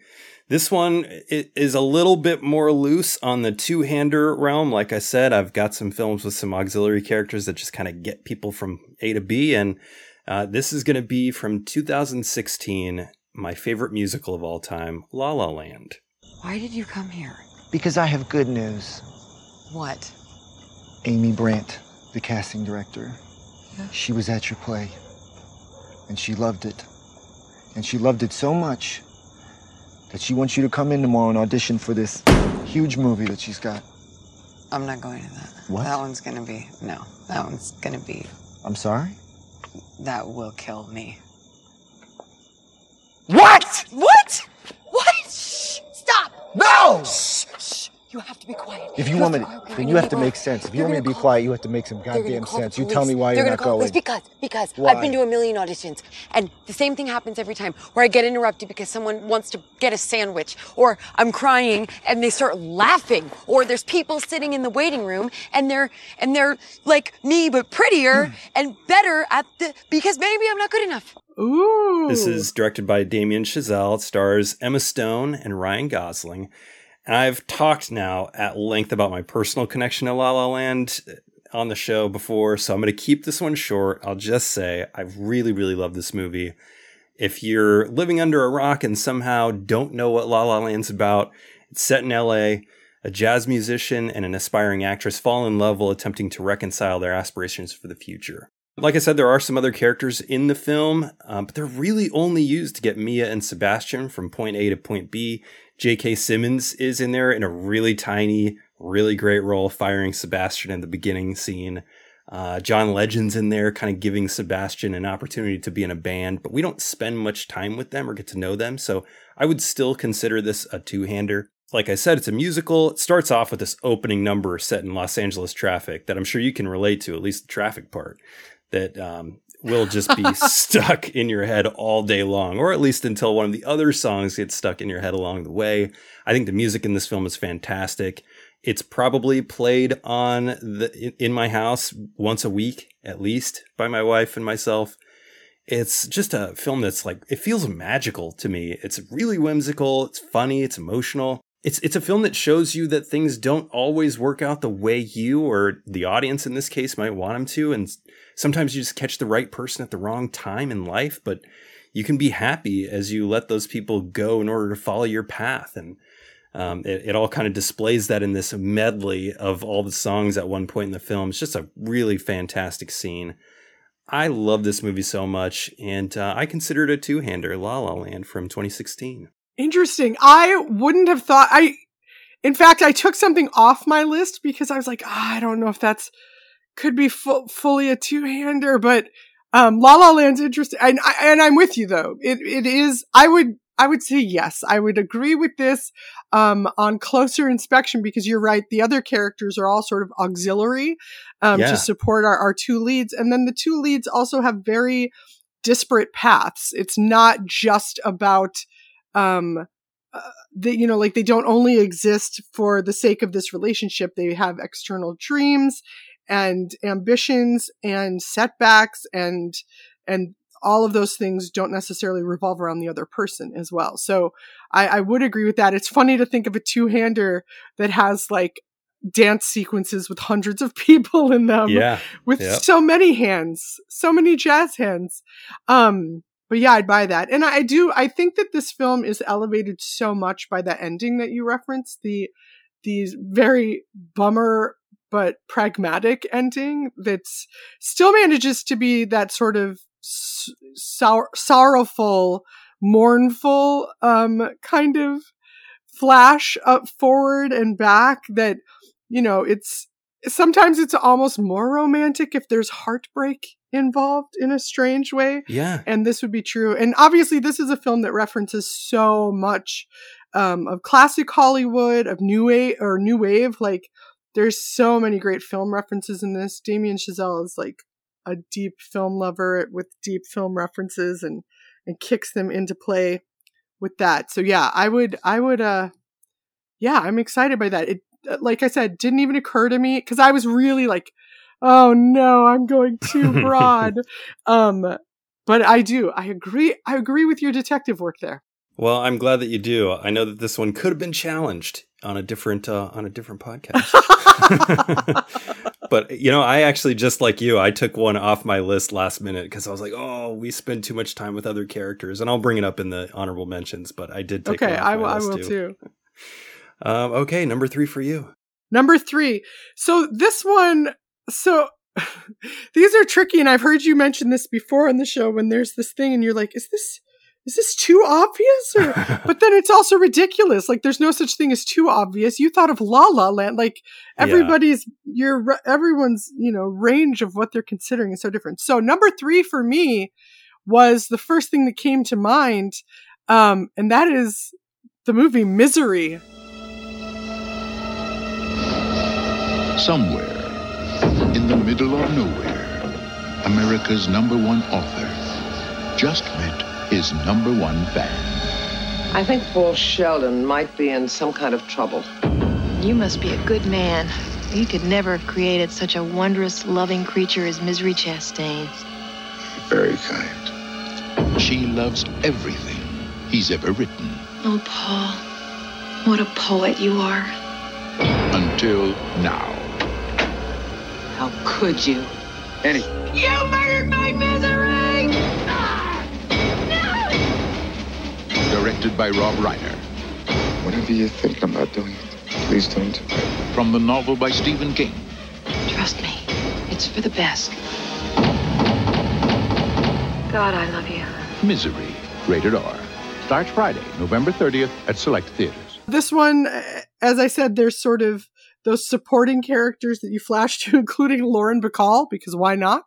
This one is a little bit more loose on the two hander realm. Like I said, I've got some films with some auxiliary characters that just kind of get people from A to B. And uh, this is going to be from 2016, my favorite musical of all time, La La Land. Why did you come here? Because I have good news. What? Amy Brandt, the casting director, Yeah. she was at your play. And she loved it. And she loved it so much that she wants you to come in tomorrow and audition for this huge movie that she's got. I'm not going to that. What? That one's gonna be no. That one's gonna be. I'm sorry? That will kill me. What? What? What? Shh! Stop! No! Shh! Shh! You have to be quiet. If you, want me to, then you have to make sense. If you want me to be quiet, you have to make some goddamn sense. You tell me why They're you're gonna not call going. the police because because Why? I've been to a million auditions and the same thing happens every time where I get interrupted because someone wants to get a sandwich or I'm crying and they start laughing or there's people sitting in the waiting room and they're and they're like me but prettier hmm. and better at the because maybe I'm not good enough. Ooh. This is directed by Damien Chazelle. It stars Emma Stone and Ryan Gosling. And I've talked now at length about my personal connection to La La Land on the show before, so I'm going to keep this one short. I'll just say I really, really love this movie. If you're living under a rock and somehow don't know what La La Land's about, it's set in LA. A jazz musician and an aspiring actress fall in love while attempting to reconcile their aspirations for the future. Like I said, there are some other characters in the film, um, but they're really only used to get Mia and Sebastian from point A to point B. J.K. Simmons is in there in a really tiny, really great role, firing Sebastian in the beginning scene. Uh, John Legend's in there, kind of giving Sebastian an opportunity to be in a band, but we don't spend much time with them or get to know them. So I would still consider this a two hander. Like I said, it's a musical. It starts off with this opening number set in Los Angeles traffic that I'm sure you can relate to, at least the traffic part that um, will just be stuck in your head all day long, or at least until one of the other songs gets stuck in your head along the way. I think the music in this film is fantastic. It's probably played on the in my house once a week at least by my wife and myself. It's just a film that's like it feels magical to me. It's really whimsical, it's funny, it's emotional. It's it's a film that shows you that things don't always work out the way you or the audience in this case might want them to and sometimes you just catch the right person at the wrong time in life, but you can be happy as you let those people go in order to follow your path. And um, it, it all kind of displays that in this medley of all the songs at one point in the film. It's just a really fantastic scene. I love this movie so much, and uh, I consider it a two hander La La Land from 2016. Interesting. I wouldn't have thought I in fact I took something off my list because I was like, ah, I don't know if that's could be fu- fully a two-hander, but um La La Land's interesting. And I, and I'm with you though. It it is I would I would say yes. I would agree with this um, on closer inspection because you're right. The other characters are all sort of auxiliary um, Yeah. to support our, our two leads. And then the two leads also have very disparate paths. It's not just about, um, uh, the, you know, like they don't only exist for the sake of this relationship. They have external dreams and ambitions and setbacks and, and all of those things don't necessarily revolve around the other person as well. So I, I would agree with that. It's funny to think of a two hander that has like dance sequences with hundreds of people in them Yeah. with Yep. so many hands, so many jazz hands. Um, but yeah, I'd buy that. And I do, I think that this film is elevated so much by the ending that you referenced, the, these very bummer but pragmatic ending that's still manages to be that sort of sor- sorrowful, mournful, um, kind of flash up forward and back that, you know, it's, sometimes it's almost more romantic if there's heartbreak involved in a strange way. Yeah. And this would be true. And obviously, this is a film that references so much um, of classic Hollywood, of new wave or new wave. Like, there's so many great film references in this. Damien Chazelle is like a deep film lover with deep film references and and kicks them into play with that. So yeah, I would I would uh yeah, I'm excited by that. It like I said, didn't even occur to me cuz I was really like oh no, I'm going too broad. um but I do. I agree I agree with your detective work there. Well, I'm glad that you do. I know that this one could have been challenged on a different uh, on a different podcast. but you know, I actually just like you, I took one off my list last minute because I was like, "Oh, we spend too much time with other characters," and I'll bring it up in the honorable mentions. But I did take Okay, one off I I will too. too. Um, okay, number three for you. Number three. So this one, so these are tricky, and I've heard you mention this before on the show when there's this thing, and you're like, is this is this too obvious? Or but then it's also ridiculous. Like there's no such thing as too obvious. You thought of La La Land, like Yeah. everybody's your everyone's you know range of what they're considering is so different. So number three for me was the first thing that came to mind, um, and that is the movie Misery. Somewhere in the middle of nowhere, America's number one author just met his number one fan. I think Paul Sheldon might be in some kind of trouble. You must be a good man. You could never have created such a wondrous, loving creature as Misery Chastain. Very kind. She loves everything he's ever written Oh, Paul, what a poet you are. until now. How could you? Eddie. You murdered my misery! Directed by Rob Reiner. Whatever you're thinking about doing, please don't. From the novel by Stephen King. Trust me, it's for the best. God, I love you. Misery. Rated R. Starts Friday, November 30th at select theaters. This one, as I said, there's sort of those supporting characters that you flash to, including Lauren Bacall, because why not?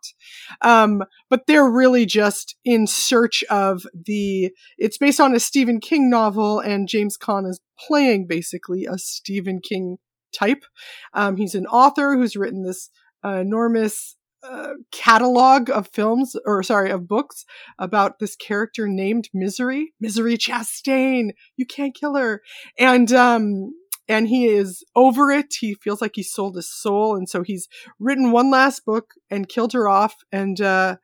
Um, but they're really just in search of the. It's based on a Stephen King novel, and James Caan is playing basically a Stephen King type. Um, he's an author who's written this uh, enormous uh, catalog of films or sorry of books about this character named misery misery chastain you can't kill her and um and he is over it he feels like he sold his soul and so he's written one last book and killed her off and uh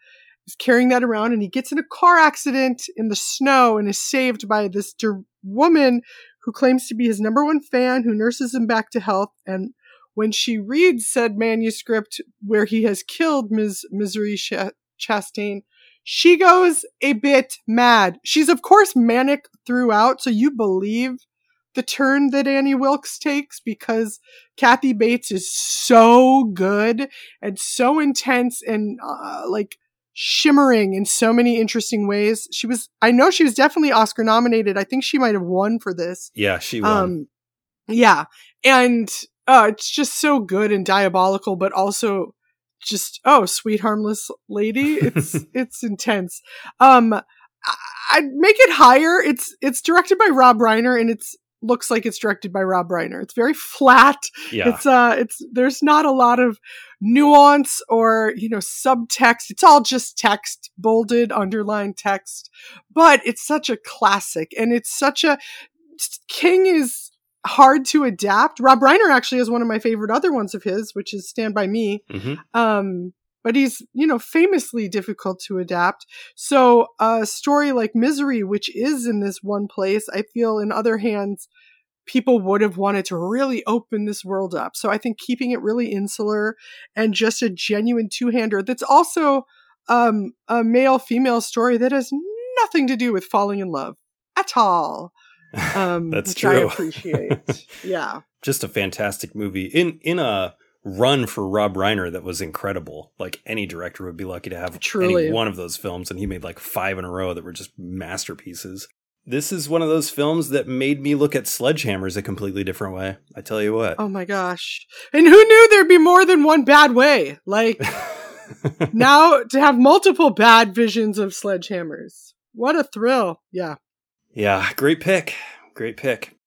he's carrying that around and he gets in a car accident in the snow and is saved by this woman who claims to be his number one fan who nurses him back to health and when she reads said manuscript where he has killed Ms. Misery Ch- Chastain, she goes a bit mad. She's of course manic throughout, so you believe the turn that Annie Wilkes takes because Kathy Bates is so good and so intense and uh, like shimmering in so many interesting ways. She was, I know she was definitely Oscar nominated. I think she might have won for this. Yeah, she won. Um, yeah, and uh, it's just so good and diabolical, but also just oh, sweet harmless lady. It's it's intense. Um, I- I'd make it higher. It's it's directed by Rob Reiner, and it's looks like it's directed by Rob Reiner. It's very flat. Yeah. It's uh, it's there's not a lot of nuance or you know subtext. It's all just text, bolded, underlined text. But it's such a classic, and it's such a King is hard to adapt. Rob Reiner actually is one of my favorite other ones of his, which is Stand by Me. Mhm. Um, but he's, you know, famously difficult to adapt. So a story like Misery, which is in this one place, I feel in other hands, people would have wanted to really open this world up. So I think keeping it really insular and just a genuine two-hander that's also um, a male-female story that has nothing to do with falling in love at all. Um, That's which I true. appreciate. yeah. Just a fantastic movie in in a run for Rob Reiner that was incredible. Like any director would be lucky to have Truly. any one of those films, and he made like five in a row that were just masterpieces. This is one of those films that made me look at sledgehammers a completely different way. I tell you what. Oh my gosh. And who knew there'd be more than one bad way? Like now to have multiple bad visions of sledgehammers. What a thrill. Yeah. Yeah, great pick. Great pick.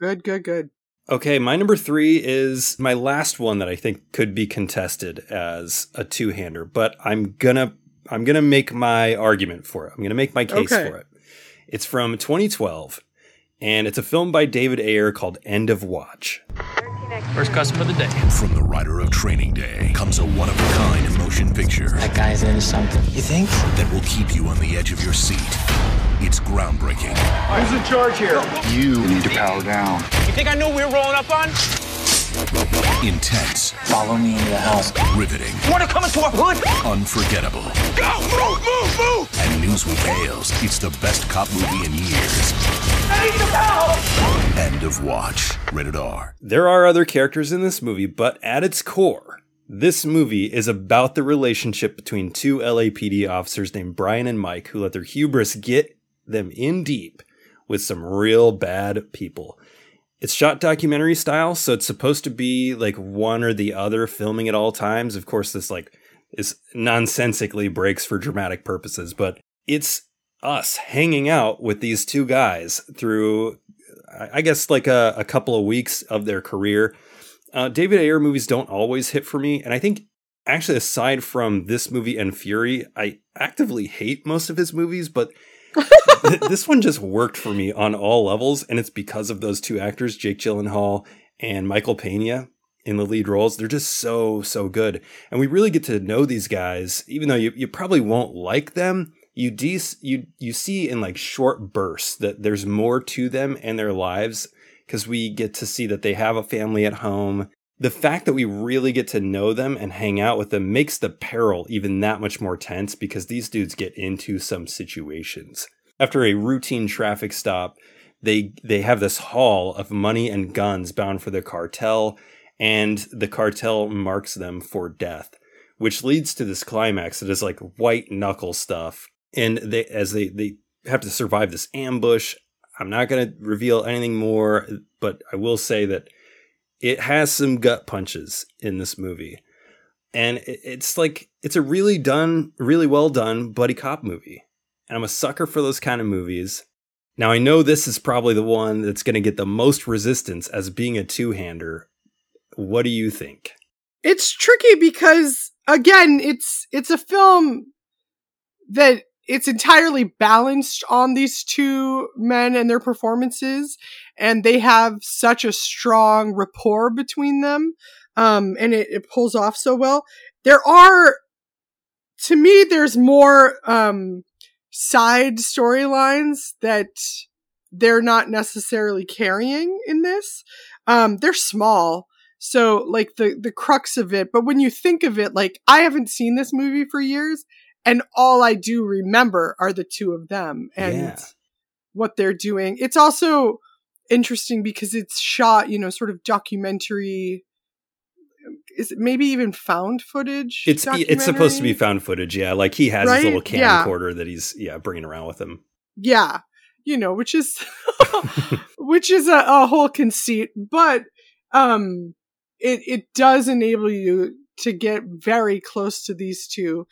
Good, good, good. Okay, my number three is my last one that I think could be contested as a two-hander, but I'm gonna I'm gonna make my argument for it. I'm gonna make my case Okay. for it. It's from 2012, and it's a film by David Ayer called End of Watch. First customer of the day. From the writer of Training Day comes a one of a kind motion picture. That guy's into something. You think? That will keep you on the edge of your seat. It's groundbreaking. Who's in charge here? You need to power down. You think I know what we're rolling up on? Intense. Follow me into the house. Riveting. You wanna come into our hood? Unforgettable. Go! Move! Move! Move! And Newsweek hails it's the best cop movie in years. I need some help! End of Watch. Rated R. There are other characters in this movie, but at its core, this movie is about the relationship between two LAPD officers named Brian and Mike who let their hubris get them in deep with some real bad people. It's shot documentary style, so it's supposed to be like one or the other filming at all times. Of course, this like is nonsensically breaks for dramatic purposes, but it's us hanging out with these two guys through I guess like a, a couple of weeks of their career. Uh, David Ayer movies don't always hit for me, and I think actually aside from this movie and Fury, I actively hate most of his movies, but this one just worked for me on all levels, and it's because of those two actors, Jake Gyllenhaal and Michael Pena in the lead roles. They're just so so good, and we really get to know these guys, even though you, you probably won't like them. You de- you you see in like short bursts that there's more to them and their lives because we get to see that they have a family at home. The fact that we really get to know them and hang out with them makes the peril even that much more tense because these dudes get into some situations. After a routine traffic stop, they they have this haul of money and guns bound for the cartel and the cartel marks them for death, which leads to this climax that is like white knuckle stuff. And they as they they have to survive this ambush. I'm not going to reveal anything more, but I will say that it has some gut punches in this movie. And it's like it's a really done, really well done buddy cop movie. And I'm a sucker for those kind of movies. Now I know this is probably the one that's going to get the most resistance as being a two-hander. What do you think? It's tricky because again, it's it's a film that it's entirely balanced on these two men and their performances and they have such a strong rapport between them um, and it, it, pulls off so well. There are to me there's more um, side storylines that they're not necessarily carrying in this. Um, they're small so like the the crux of it but when you think of it like i haven't seen this movie for years and all I do remember are the two of them and yeah. what they're doing. It's also interesting because it's shot, you know, sort of documentary. Is it maybe even found footage? It's it's supposed to be found footage, yeah. Like he has right? his little camcorder yeah. that he's yeah bringing around with him. Yeah, you know, which is which is a, a whole conceit, but um, it it does enable you to get very close to these two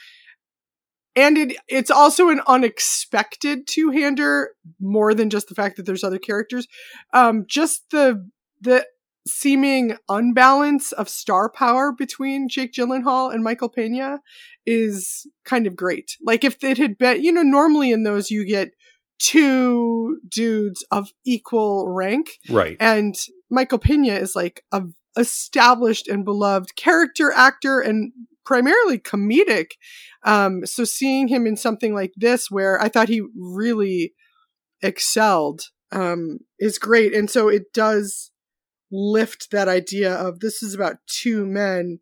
and it it's also an unexpected two-hander more than just the fact that there's other characters um just the the seeming unbalance of star power between Jake Gyllenhaal and Michael Pena is kind of great. Like if it had been, you know, normally in those you get two dudes of equal rank. Right. And Michael Pena is like a established and beloved character actor and primarily comedic. Um, so seeing him in something like this, where I thought he really excelled, um, is great. And so it does lift that idea of this is about two men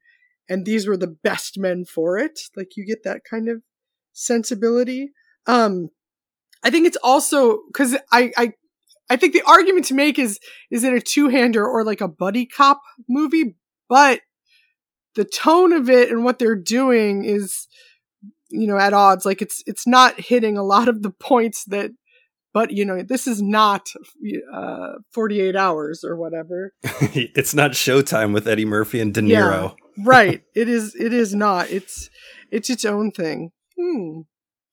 and these were the best men for it. Like you get that kind of sensibility. Um, I think it's also because I, I, I think the argument to make is, is it a two hander or like a buddy cop movie? But the tone of it and what they're doing is you know at odds. Like it's it's not hitting a lot of the points that but you know this is not uh 48 hours or whatever. It's not showtime with eddie murphy and de niro. yeah, right. It is it is not. It's it's its own thing. Hmm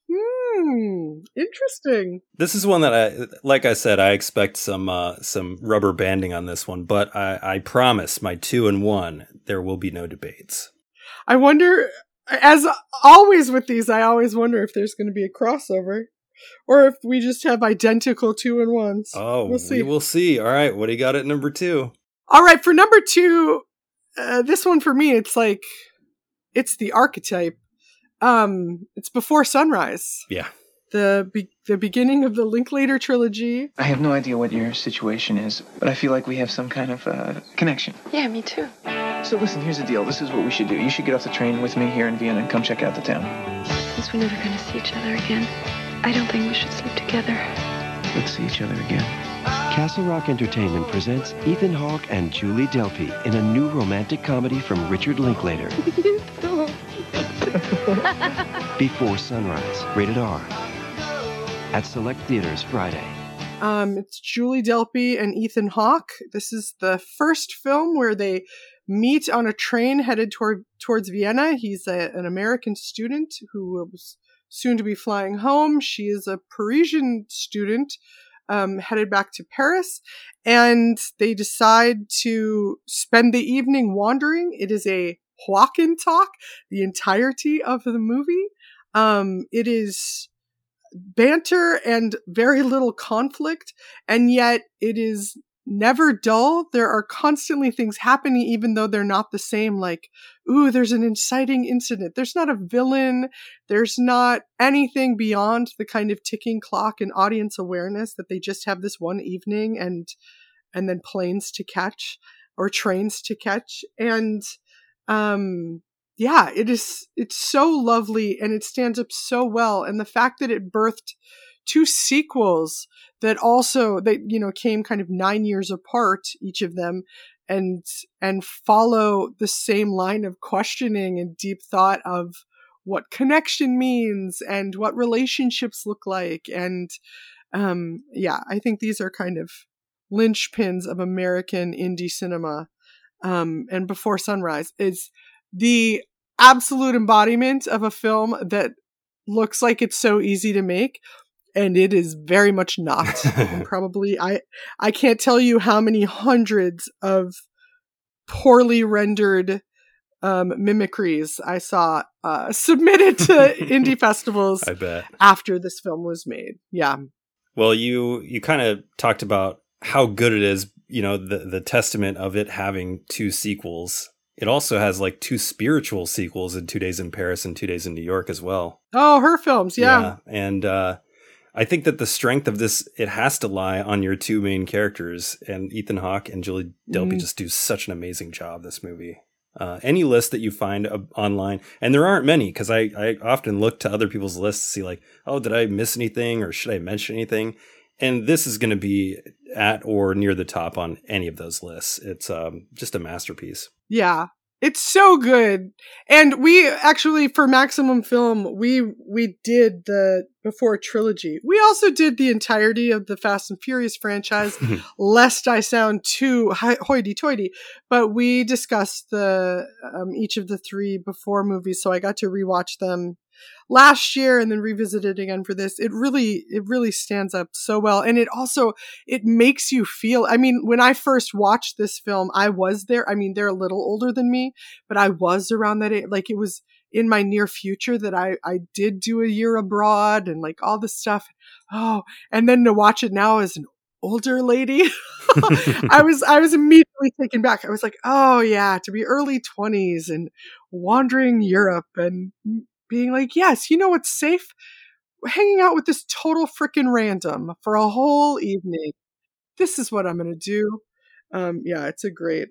Hmm, interesting. This is one that I, like I said, I expect some uh, some rubber banding on this one, but I, I promise my two and one, there will be no debates. I wonder, as always with these, I always wonder if there's going to be a crossover, or if we just have identical two and ones. Oh, we'll see. We will see. All right, what do you got at number two? All right, for number two, uh, this one for me, it's like it's the archetype um, it's before sunrise. Yeah. The be- the beginning of the Linklater trilogy. I have no idea what your situation is, but I feel like we have some kind of uh, connection. Yeah, me too. So listen, here's the deal. This is what we should do. You should get off the train with me here in Vienna and come check out the town. Since we're never gonna see each other again, I don't think we should sleep together. Let's see each other again. Castle Rock Entertainment presents Ethan Hawke and Julie Delpy in a new romantic comedy from Richard Linklater. Before Sunrise, rated R. At select theaters Friday. Um, it's Julie Delpy and Ethan Hawke. This is the first film where they meet on a train headed toward towards Vienna. He's a, an American student who was soon to be flying home. She is a Parisian student um, headed back to Paris, and they decide to spend the evening wandering. It is a walk and talk the entirety of the movie. Um, it is banter and very little conflict, and yet it is never dull. There are constantly things happening, even though they're not the same. Like, ooh, there's an inciting incident. There's not a villain. There's not anything beyond the kind of ticking clock and audience awareness that they just have this one evening and and then planes to catch or trains to catch. And um yeah, it is it's so lovely and it stands up so well. And the fact that it birthed two sequels that also that you know came kind of nine years apart each of them and and follow the same line of questioning and deep thought of what connection means and what relationships look like and um yeah i think these are kind of linchpins of american indie cinema um and before sunrise is the absolute embodiment of a film that looks like it's so easy to make and it is very much not. probably I I can't tell you how many hundreds of poorly rendered um, mimicries I saw uh, submitted to indie festivals. I bet after this film was made. Yeah. Well, you you kind of talked about how good it is. You know, the the testament of it having two sequels. It also has like two spiritual sequels in Two Days in Paris and Two Days in New York as well. Oh, her films, yeah. yeah. And uh, I think that the strength of this it has to lie on your two main characters, and Ethan Hawke and Julie Delpy mm. just do such an amazing job this movie. Uh, any list that you find uh, online, and there aren't many because I, I often look to other people's lists to see like, oh, did I miss anything or should I mention anything? And this is going to be at or near the top on any of those lists. It's um, just a masterpiece. Yeah, it's so good. And we actually for Maximum Film, we we did the before trilogy. We also did the entirety of the Fast and Furious franchise, lest I sound too hoity-toity. But we discussed the um, each of the three before movies, so I got to rewatch them last year and then revisited again for this it really it really stands up so well. And it also it makes you feel i mean when i first watched this film i was there i mean they're a little older than me but i was around that age like it was in my near future that i i did do a year abroad and like all this stuff. Oh and then to watch it now as an older lady i was i was immediately taken back. I was like oh yeah to be early 20s and wandering europe and being like, yes, you know what's safe? Hanging out with this total freaking random for a whole evening. This is what I'm going to do. Um, yeah, it's a great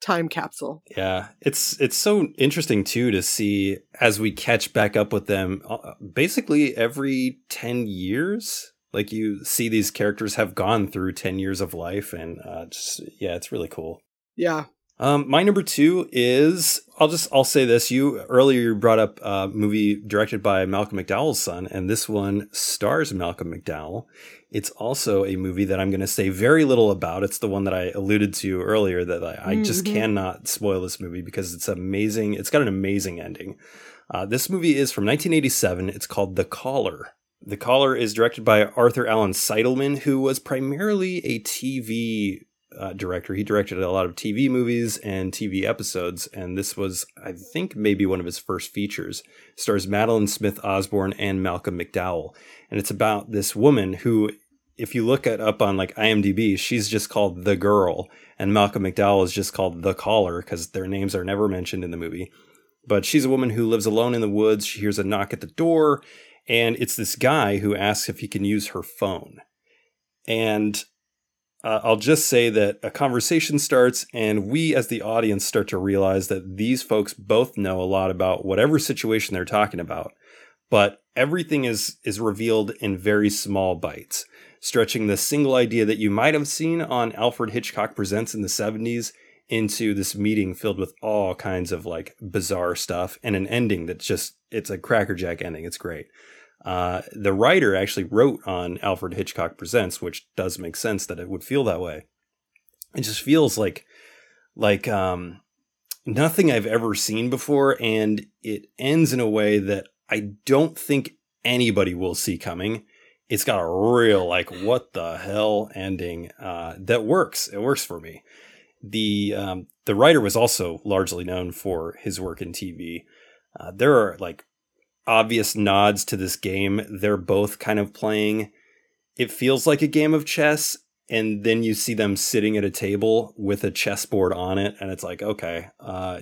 time capsule. Yeah, it's it's so interesting too to see as we catch back up with them uh, basically every 10 years like you see these characters have gone through 10 years of life and uh, just yeah, it's really cool. Yeah, um, my number two is I'll just I'll say this. You earlier you brought up a movie directed by Malcolm McDowell's son, and this one stars Malcolm McDowell. It's also a movie that I'm going to say very little about. It's the one that I alluded to earlier that I, I just mm-hmm. cannot spoil this movie because it's amazing. It's got an amazing ending. Uh, this movie is from 1987. It's called The Caller. The Caller is directed by Arthur Allen Seidelman, who was primarily a TV uh, director. He directed a lot of TV movies and TV episodes, and this was, I think, maybe one of his first features. It stars Madolyn Smith Osborne and Malcolm McDowell, and it's about this woman who, if you look at up on like IMDb, she's just called the girl, and Malcolm McDowell is just called the caller because their names are never mentioned in the movie. But she's a woman who lives alone in the woods. She hears a knock at the door, and it's this guy who asks if he can use her phone. And uh, I'll just say that a conversation starts, and we as the audience start to realize that these folks both know a lot about whatever situation they're talking about, but everything is is revealed in very small bites, stretching the single idea that you might have seen on Alfred Hitchcock Presents in the 70s into this meeting filled with all kinds of like bizarre stuff and an ending that's just it's a crackerjack ending. It's great. Uh, the writer actually wrote on Alfred Hitchcock Presents, which does make sense that it would feel that way. It just feels like like um, nothing I've ever seen before, and it ends in a way that I don't think anybody will see coming. it's got a real like what the hell ending uh, that works. It works for me. The um, the writer was also largely known for his work in TV. Uh, there are like obvious nods to this game. They're both kind of playing. It feels like a game of chess, and then you see them sitting at a table with a chessboard on it, and it's like, okay, uh,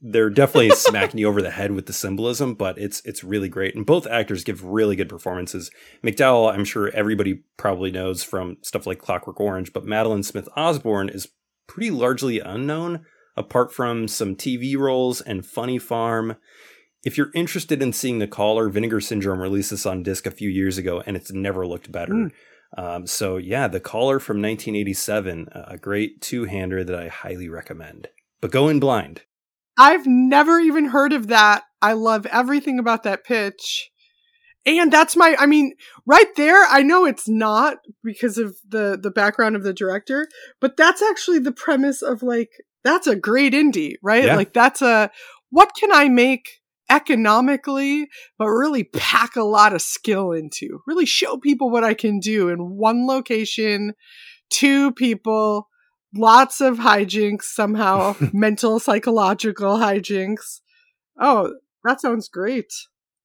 they're definitely smacking you over the head with the symbolism, but it's it's really great. And both actors give really good performances. McDowell, I'm sure everybody probably knows from stuff like Clockwork Orange, but Madolyn Smith Osborne is pretty largely unknown, apart from some TV roles and Funny Farm. If you're interested in seeing The Caller, Vinegar Syndrome released this on disc a few years ago, and it's never looked better. Mm. Um, so yeah, The Caller from 1987, a great two-hander that I highly recommend. But go in blind. I've never even heard of that. I love everything about that pitch. And that's my I mean, right there, I know it's not because of the the background of the director, but that's actually the premise of like that's a great indie, right? Yeah. Like that's a what can I make economically, but really pack a lot of skill into. Really show people what I can do in one location, two people, lots of hijinks somehow, mental, psychological hijinks. Oh, that sounds great.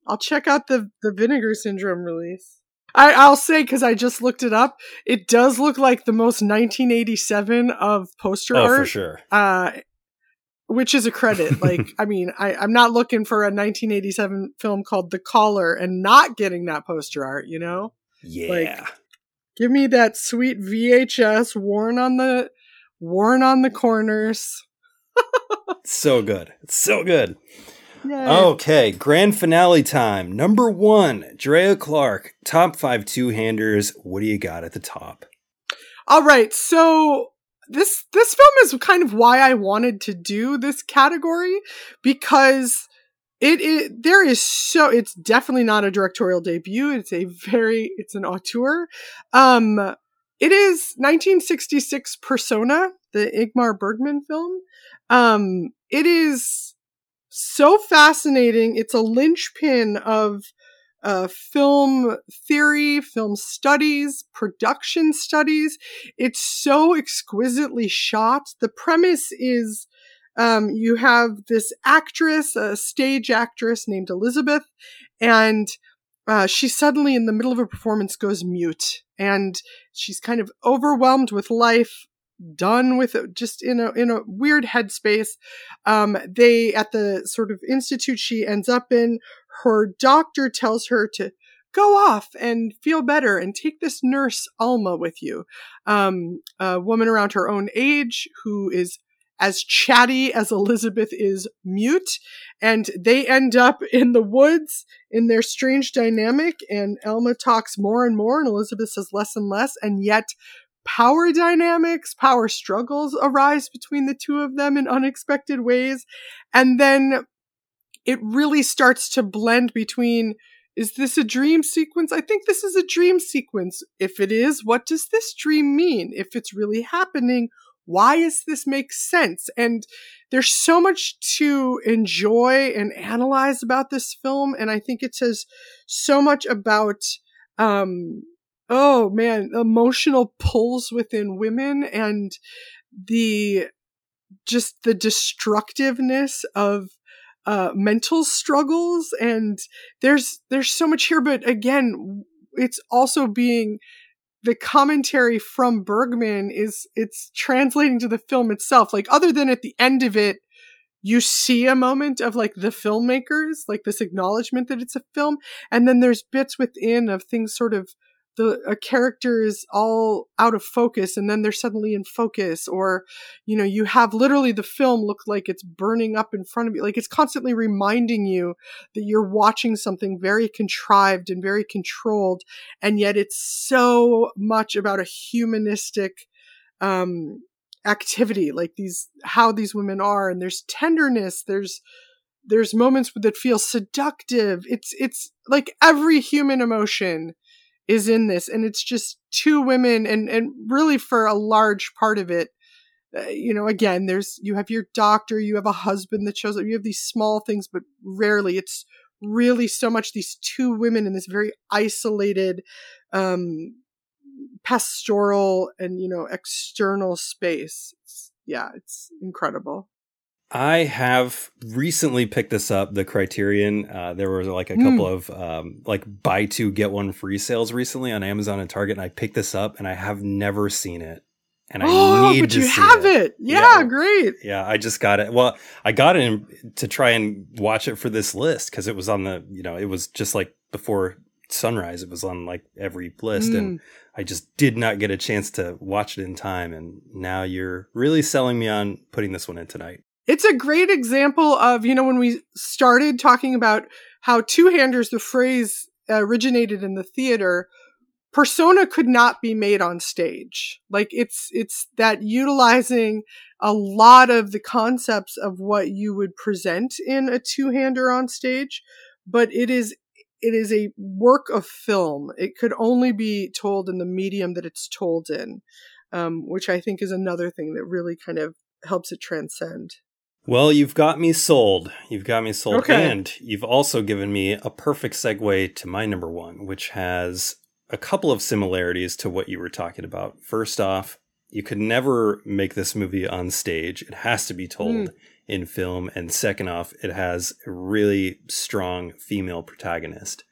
I'll check out the the Vinegar Syndrome release. I, I'll say because I just looked it up. It does look like the most 1987 of poster oh, art. for sure. Uh, which is a credit. Like, I mean, I, I'm not looking for a 1987 film called The Caller and not getting that poster art. You know? Yeah. Like, give me that sweet VHS worn on the worn on the corners. so good. It's so good. Yay. Okay, grand finale time. Number one, Drea Clark, top five two handers. What do you got at the top? All right, so this this film is kind of why I wanted to do this category because it is there is so it's definitely not a directorial debut. It's a very it's an auteur. Um, it is 1966 Persona, the Ingmar Bergman film. Um, it is so fascinating. It's a linchpin of uh, film theory, film studies, production studies. It's so exquisitely shot. The premise is um, you have this actress, a stage actress named Elizabeth, and uh, she suddenly, in the middle of a performance, goes mute, and she's kind of overwhelmed with life, done with it, just in a in a weird headspace. Um, they at the sort of institute she ends up in, her doctor tells her to go off and feel better and take this nurse Alma with you, um, a woman around her own age who is as chatty as Elizabeth is mute, and they end up in the woods in their strange dynamic. And Alma talks more and more, and Elizabeth says less and less, and yet power dynamics, power struggles arise between the two of them in unexpected ways. And then it really starts to blend between is this a dream sequence? I think this is a dream sequence. If it is, what does this dream mean? If it's really happening, why does this make sense? And there's so much to enjoy and analyze about this film. And I think it says so much about, um, oh man, emotional pulls within women and the just the destructiveness of uh, mental struggles and there's there's so much here but again it's also being the commentary from Bergman is it's translating to the film itself. Like other than at the end of it you see a moment of like the filmmakers like this acknowledgement that it's a film and then there's bits within of things sort of the a character is all out of focus and then they're suddenly in focus or you know you have literally the film look like it's burning up in front of you like it's constantly reminding you that you're watching something very contrived and very controlled and yet it's so much about a humanistic um activity like these how these women are and there's tenderness there's there's moments that feel seductive. It's it's like every human emotion is in this and it's just two women and and really for a large part of it uh, you know again there's you have your doctor you have a husband that shows up you have these small things but rarely it's really so much these two women in this very isolated, um, pastoral and you know external space. It's, yeah, it's incredible. I have recently picked this up, the Criterion. Uh, there were like a couple Mm. of um, like buy two get one free sales recently on Amazon and Target, and I picked this up, and I have never seen it, and I oh, need but to you have it. it. Yeah, great. Yeah, I just got it. Well, I got it to try and watch it for this list because it was on the, you know, it was just like before sunrise. It was on like every list, and Mm. I just did not get a chance to watch it in time. And now you're really selling me on putting this one in tonight. It's a great example of, you know, when we started talking about how two handers, the phrase originated in the theater, persona could not be made on stage. Like it's, it's that utilizing a lot of the concepts of what you would present in a two hander on stage, but it is, it is a work of film. It could only be told in the medium that it's told in, um, which I think is another thing that really kind of helps it transcend. Well, you've got me sold. You've got me sold. Okay. And you've also given me a perfect segue to my number one, which has a couple of similarities to what you were talking about. First off, you could never make this movie on stage, it has to be told Mm. in film. And second off, it has a really strong female protagonist.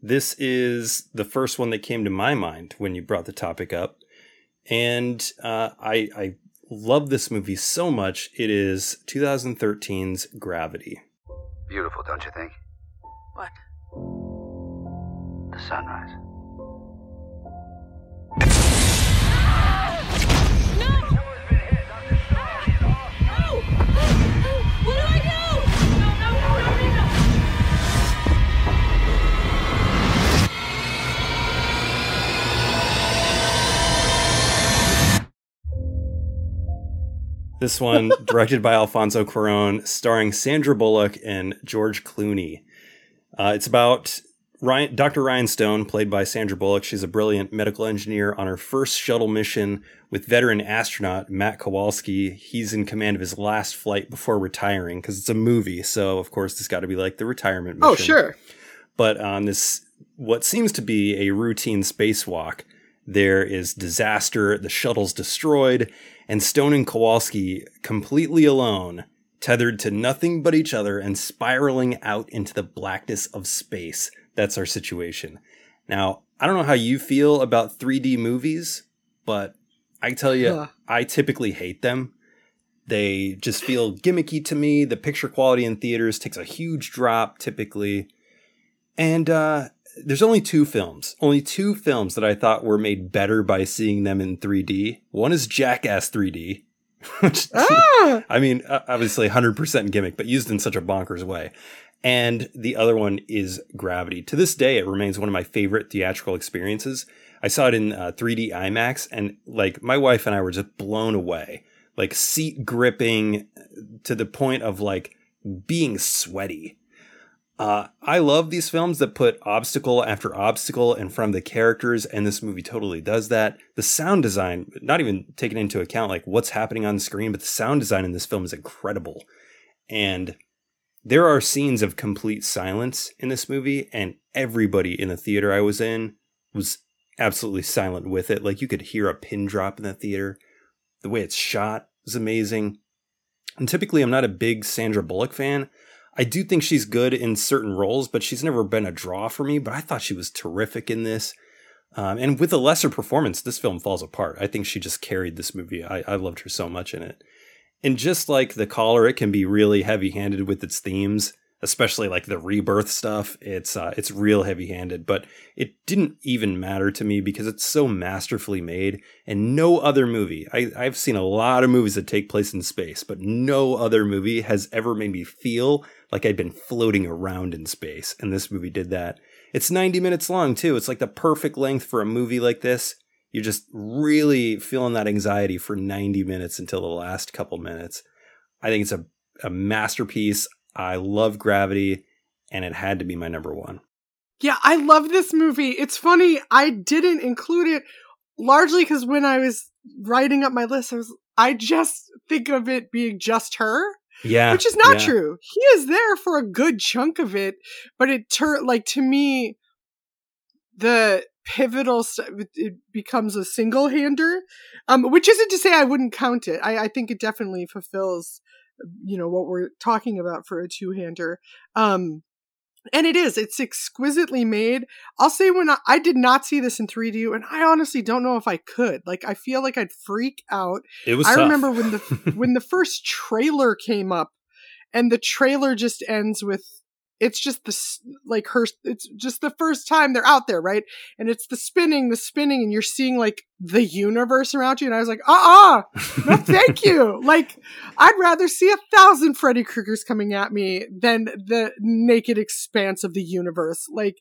This is the first one that came to my mind when you brought the topic up. And uh, I, I love this movie so much. It is 2013's Gravity. Beautiful, don't you think? What? The sunrise. This one, directed by Alfonso Cuarón, starring Sandra Bullock and George Clooney. Uh, it's about Ryan, Dr. Ryan Stone, played by Sandra Bullock. She's a brilliant medical engineer on her first shuttle mission with veteran astronaut Matt Kowalski. He's in command of his last flight before retiring because it's a movie. So, of course, this got to be like the retirement mission. Oh, sure. But on this, what seems to be a routine spacewalk, there is disaster, the shuttle's destroyed, and Stone and Kowalski, completely alone, tethered to nothing but each other and spiraling out into the blackness of space. That's our situation. Now, I don't know how you feel about 3D movies, but I tell you, Huh. I typically hate them. They just feel gimmicky to me. The picture quality in theaters takes a huge drop typically. And uh, there's only two films, only two films that I thought were made better by seeing them in 3D. One is Jackass 3D, which Ah! I mean, uh, obviously 100% gimmick, but used in such a bonkers way. And the other one is Gravity. To this day, it remains one of my favorite theatrical experiences. I saw it in uh, 3D IMAX, and like my wife and I were just blown away. Like seat gripping to the point of like being sweaty. Uh, I love these films that put obstacle after obstacle in front of the characters, and this movie totally does that. The sound design, not even taking into account like what's happening on the screen, but the sound design in this film is incredible. And there are scenes of complete silence in this movie, and everybody in the theater I was in was absolutely silent with it. Like you could hear a pin drop in the theater. The way it's shot is amazing. And typically, I'm not a big Sandra Bullock fan. I do think she's good in certain roles, but she's never been a draw for me. But I thought she was terrific in this. Um, and with a lesser performance, this film falls apart. I think she just carried this movie. I, I loved her so much in it. And just like The Caller, it can be really heavy handed with its themes, especially like the rebirth stuff. It's uh, it's real heavy handed, but it didn't even matter to me because it's so masterfully made. And no other movie, I, I've seen a lot of movies that take place in space, but no other movie has ever made me feel like I'd been floating around in space. And this movie did that. It's 90 minutes long, too. It's like the perfect length for a movie like this. You're just really feeling that anxiety for 90 minutes until the last couple minutes. I think it's a, a masterpiece. I love Gravity, and it had to be my number one. Yeah, I love this movie. It's funny, I didn't include it largely because when I was writing up my list, I was I just think of it being just her. Yeah. which is not yeah. true. He is there for a good chunk of it, but it turned like to me, the pivotal st- it becomes a single hander, um, which isn't to say I wouldn't count it. I, I think it definitely fulfills, you know, what we're talking about for a two hander. Um, and it is it's exquisitely made. I'll say when I, I did not see this in 3d and i honestly don't know if i could. Like i feel like i'd freak out. It was i tough. remember when the when the first trailer came up and the trailer just ends with it's just the like her it's just the first time they're out there right? And it's the spinning the spinning and you're seeing like the universe around you and i was like uh-uh no thank you. Like i'd rather see a thousand freddy kruegers coming at me than the naked expanse of the universe. Like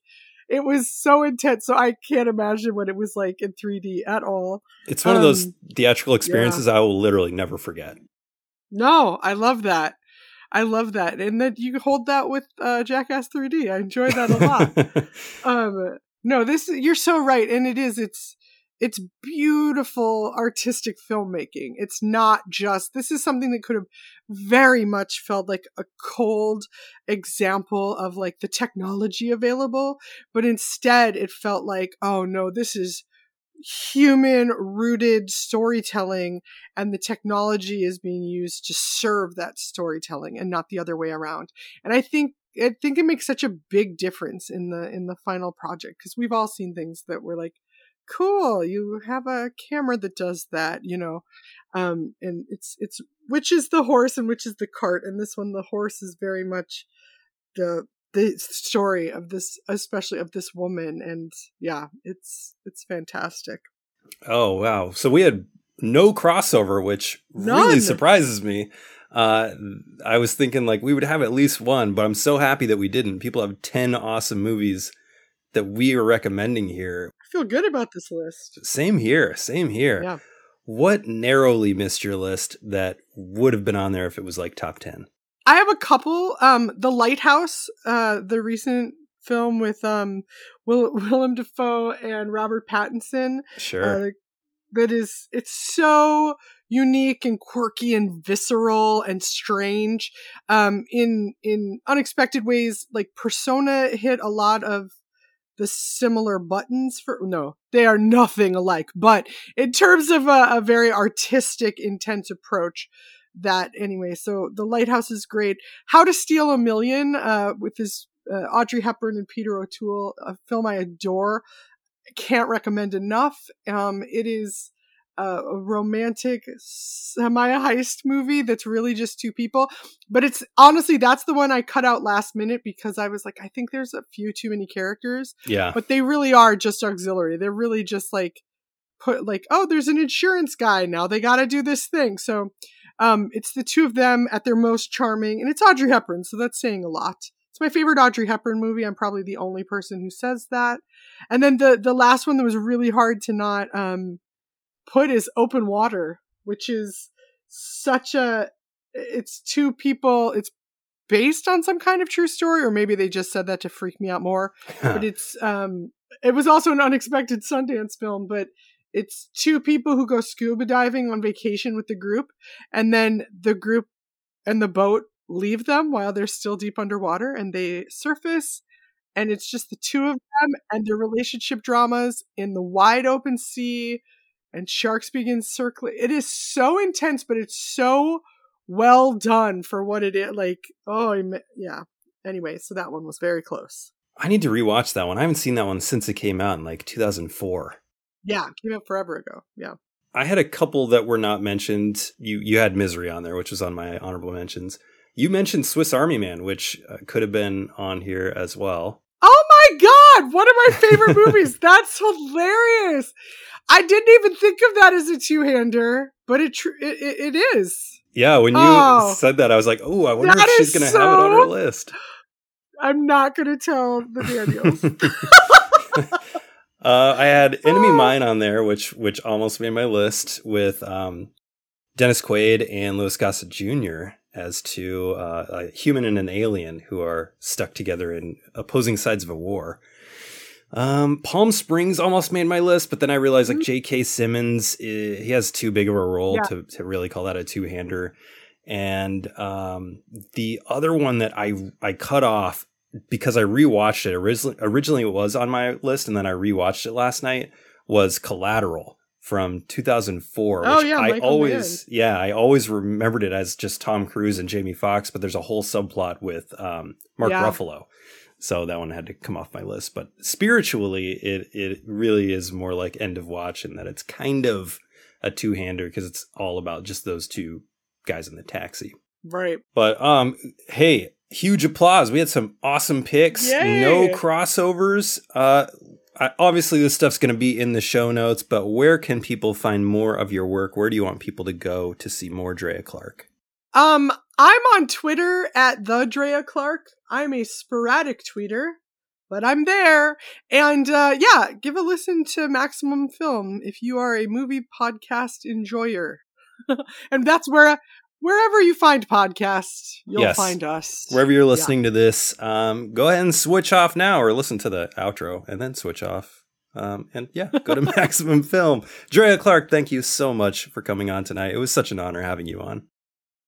it was so intense so i can't imagine what it was like in 3d at all. It's one of those Um, theatrical experiences I will literally never forget. no i love that i love that. And that you hold that with uh jackass 3d i enjoy that a lot. Um no this you're so right. And it is it's it's beautiful artistic filmmaking. It's not just this is something that could have very much felt like a cold example of like the technology available but instead it felt like oh no this is human rooted storytelling and the technology is being used to serve that storytelling and not the other way around. And i think i think it makes such a big difference in the in the final project because we've all seen things that were like cool you have a camera that does that you know? Um and it's it's which is the horse and which is the cart? And this one the horse is very much the the story of this especially of this woman and yeah it's it's fantastic Oh wow! So we had no crossover, which really surprises me. Uh, I was thinking like we would have at least one, but I'm so happy that we didn't. People have ten awesome movies that we are recommending here. i feel good about this list Same here. Same here. Yeah. What narrowly missed your list that would have been on there if it was like top ten? I have a couple. Um, The Lighthouse, uh, the recent film with um, Will- Willem Dafoe and Robert Pattinson. Sure. Uh, that is, it's so unique and quirky and visceral and strange. Um, in in unexpected ways, like Persona hit a lot of the similar buttons for no they are nothing alike but in terms of a, a very artistic intense approach that anyway so the lighthouse is great. How to steal a million uh with this uh, audrey hepburn and peter o'toole a film i adore can't recommend enough. Um it is uh, a romantic semi heist movie that's really just two people but it's honestly that's the one i cut out last minute because i was like i think there's a few too many characters Yeah. but they really are just auxiliary. They're really just like put like oh there's an insurance guy. Now they got to do this thing. So um it's the two of them at their most charming and it's audrey hepburn so that's saying a lot. It's my favorite audrey hepburn movie. I'm probably the only person who says that. And then the the last one that was really hard to not um put is open water which is such a it's two people it's based on some kind of true story or maybe they just said that to freak me out more but it's um it was also an unexpected sundance film but it's two people who go scuba diving on vacation with the group and then the group and the boat leave them while they're still deep underwater and they surface and it's just the two of them and their relationship dramas in the wide open sea and sharks begin circling it is so intense but it's so well done for what it is like oh yeah anyway so that one was very close I need to rewatch that one. I haven't seen that one since it came out in like 2004. Yeah it came out forever ago yeah I had a couple that were not mentioned. You you had Misery on there, which was on my honorable mentions. You mentioned Swiss Army Man, which uh, could have been on here as well. Oh my god, one of my favorite movies. That's hilarious. I didn't even think of that as a two-hander, but it tr- it, it, is. Yeah, when you Oh. said that, I was like, "Oh, I wonder if she's going to have it on her list." I'm not going to tell the Daniels. Uh, I had Enemy Mine on there, which which almost made my list with um, Dennis Quaid and Louis Gossett Jr. as two uh, a human and an alien who are stuck together in opposing sides of a war. Um, Palm Springs almost made my list, but then I realized like J.K. Simmons, eh, he has too big of a role Yeah. to to really call that a two hander. and um, the other one that I I cut off because I rewatched it originally. Originally, it was on my list, and then I rewatched it last night. Was Collateral from 2004. Oh, which yeah, I Michael always yeah I always remembered it as just Tom Cruise and Jamie Foxx, but there's a whole subplot with um, Mark Yeah. Ruffalo. So that one had to come off my list. But spiritually, it it really is more like end of watch, in that it's kind of a two hander because it's all about just those two guys in the taxi. Right. But um, hey, huge applause! We had some awesome picks. Yay! No crossovers. Uh, I, obviously this stuff's going to be in the show notes. But where can people find more of your work? Where do you want people to go to see more Drea Clark? Um, I'm on Twitter at the Drea Clark. I'm a sporadic tweeter, but I'm there. And uh, yeah, give a listen to Maximum Film if you are a movie podcast enjoyer. and that's where wherever you find podcasts, you'll Yes. find us. Wherever you're Yeah. listening to this, um, go ahead and switch off now, or listen to the outro and then switch off. Um, and yeah, go to Maximum Film. Drea Clark, thank you so much for coming on tonight. It was such an honor having you on.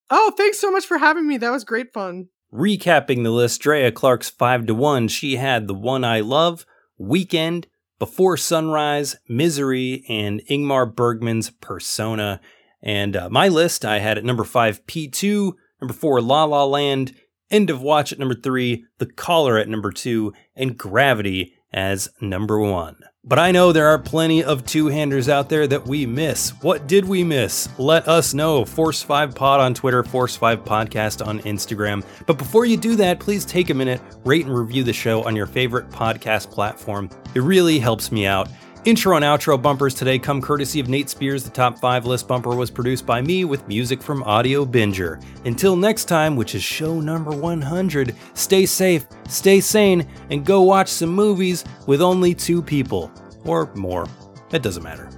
Oh, thanks so much for having me. That was great fun. Recapping the list, Drea Clark's 5 to 1. She had The One I Love, Weekend, Before Sunrise, Misery, and Ingmar Bergman's Persona. And uh, my list, I had at number 5, P2, number 4, La La Land, End of Watch at number 3, The Caller at number 2, and Gravity as number 1. But I know there are plenty of two-handers out there that we miss. What did we miss? Let us know. Force5Pod on Twitter, Force5Podcast on Instagram. But before you do that, please take a minute, rate and review the show on your favorite podcast platform. It really helps me out. Intro and outro bumpers today come courtesy of Nate Spears. The top five list bumper was produced by me with music from Audio Binger. Until next time, which is show number 100, stay safe, stay sane, and go watch some movies with only two people. Or more. It doesn't matter.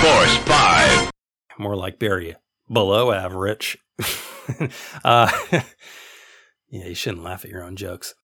Force 5. More like Barry. Below average. uh, yeah, you shouldn't laugh at your own jokes.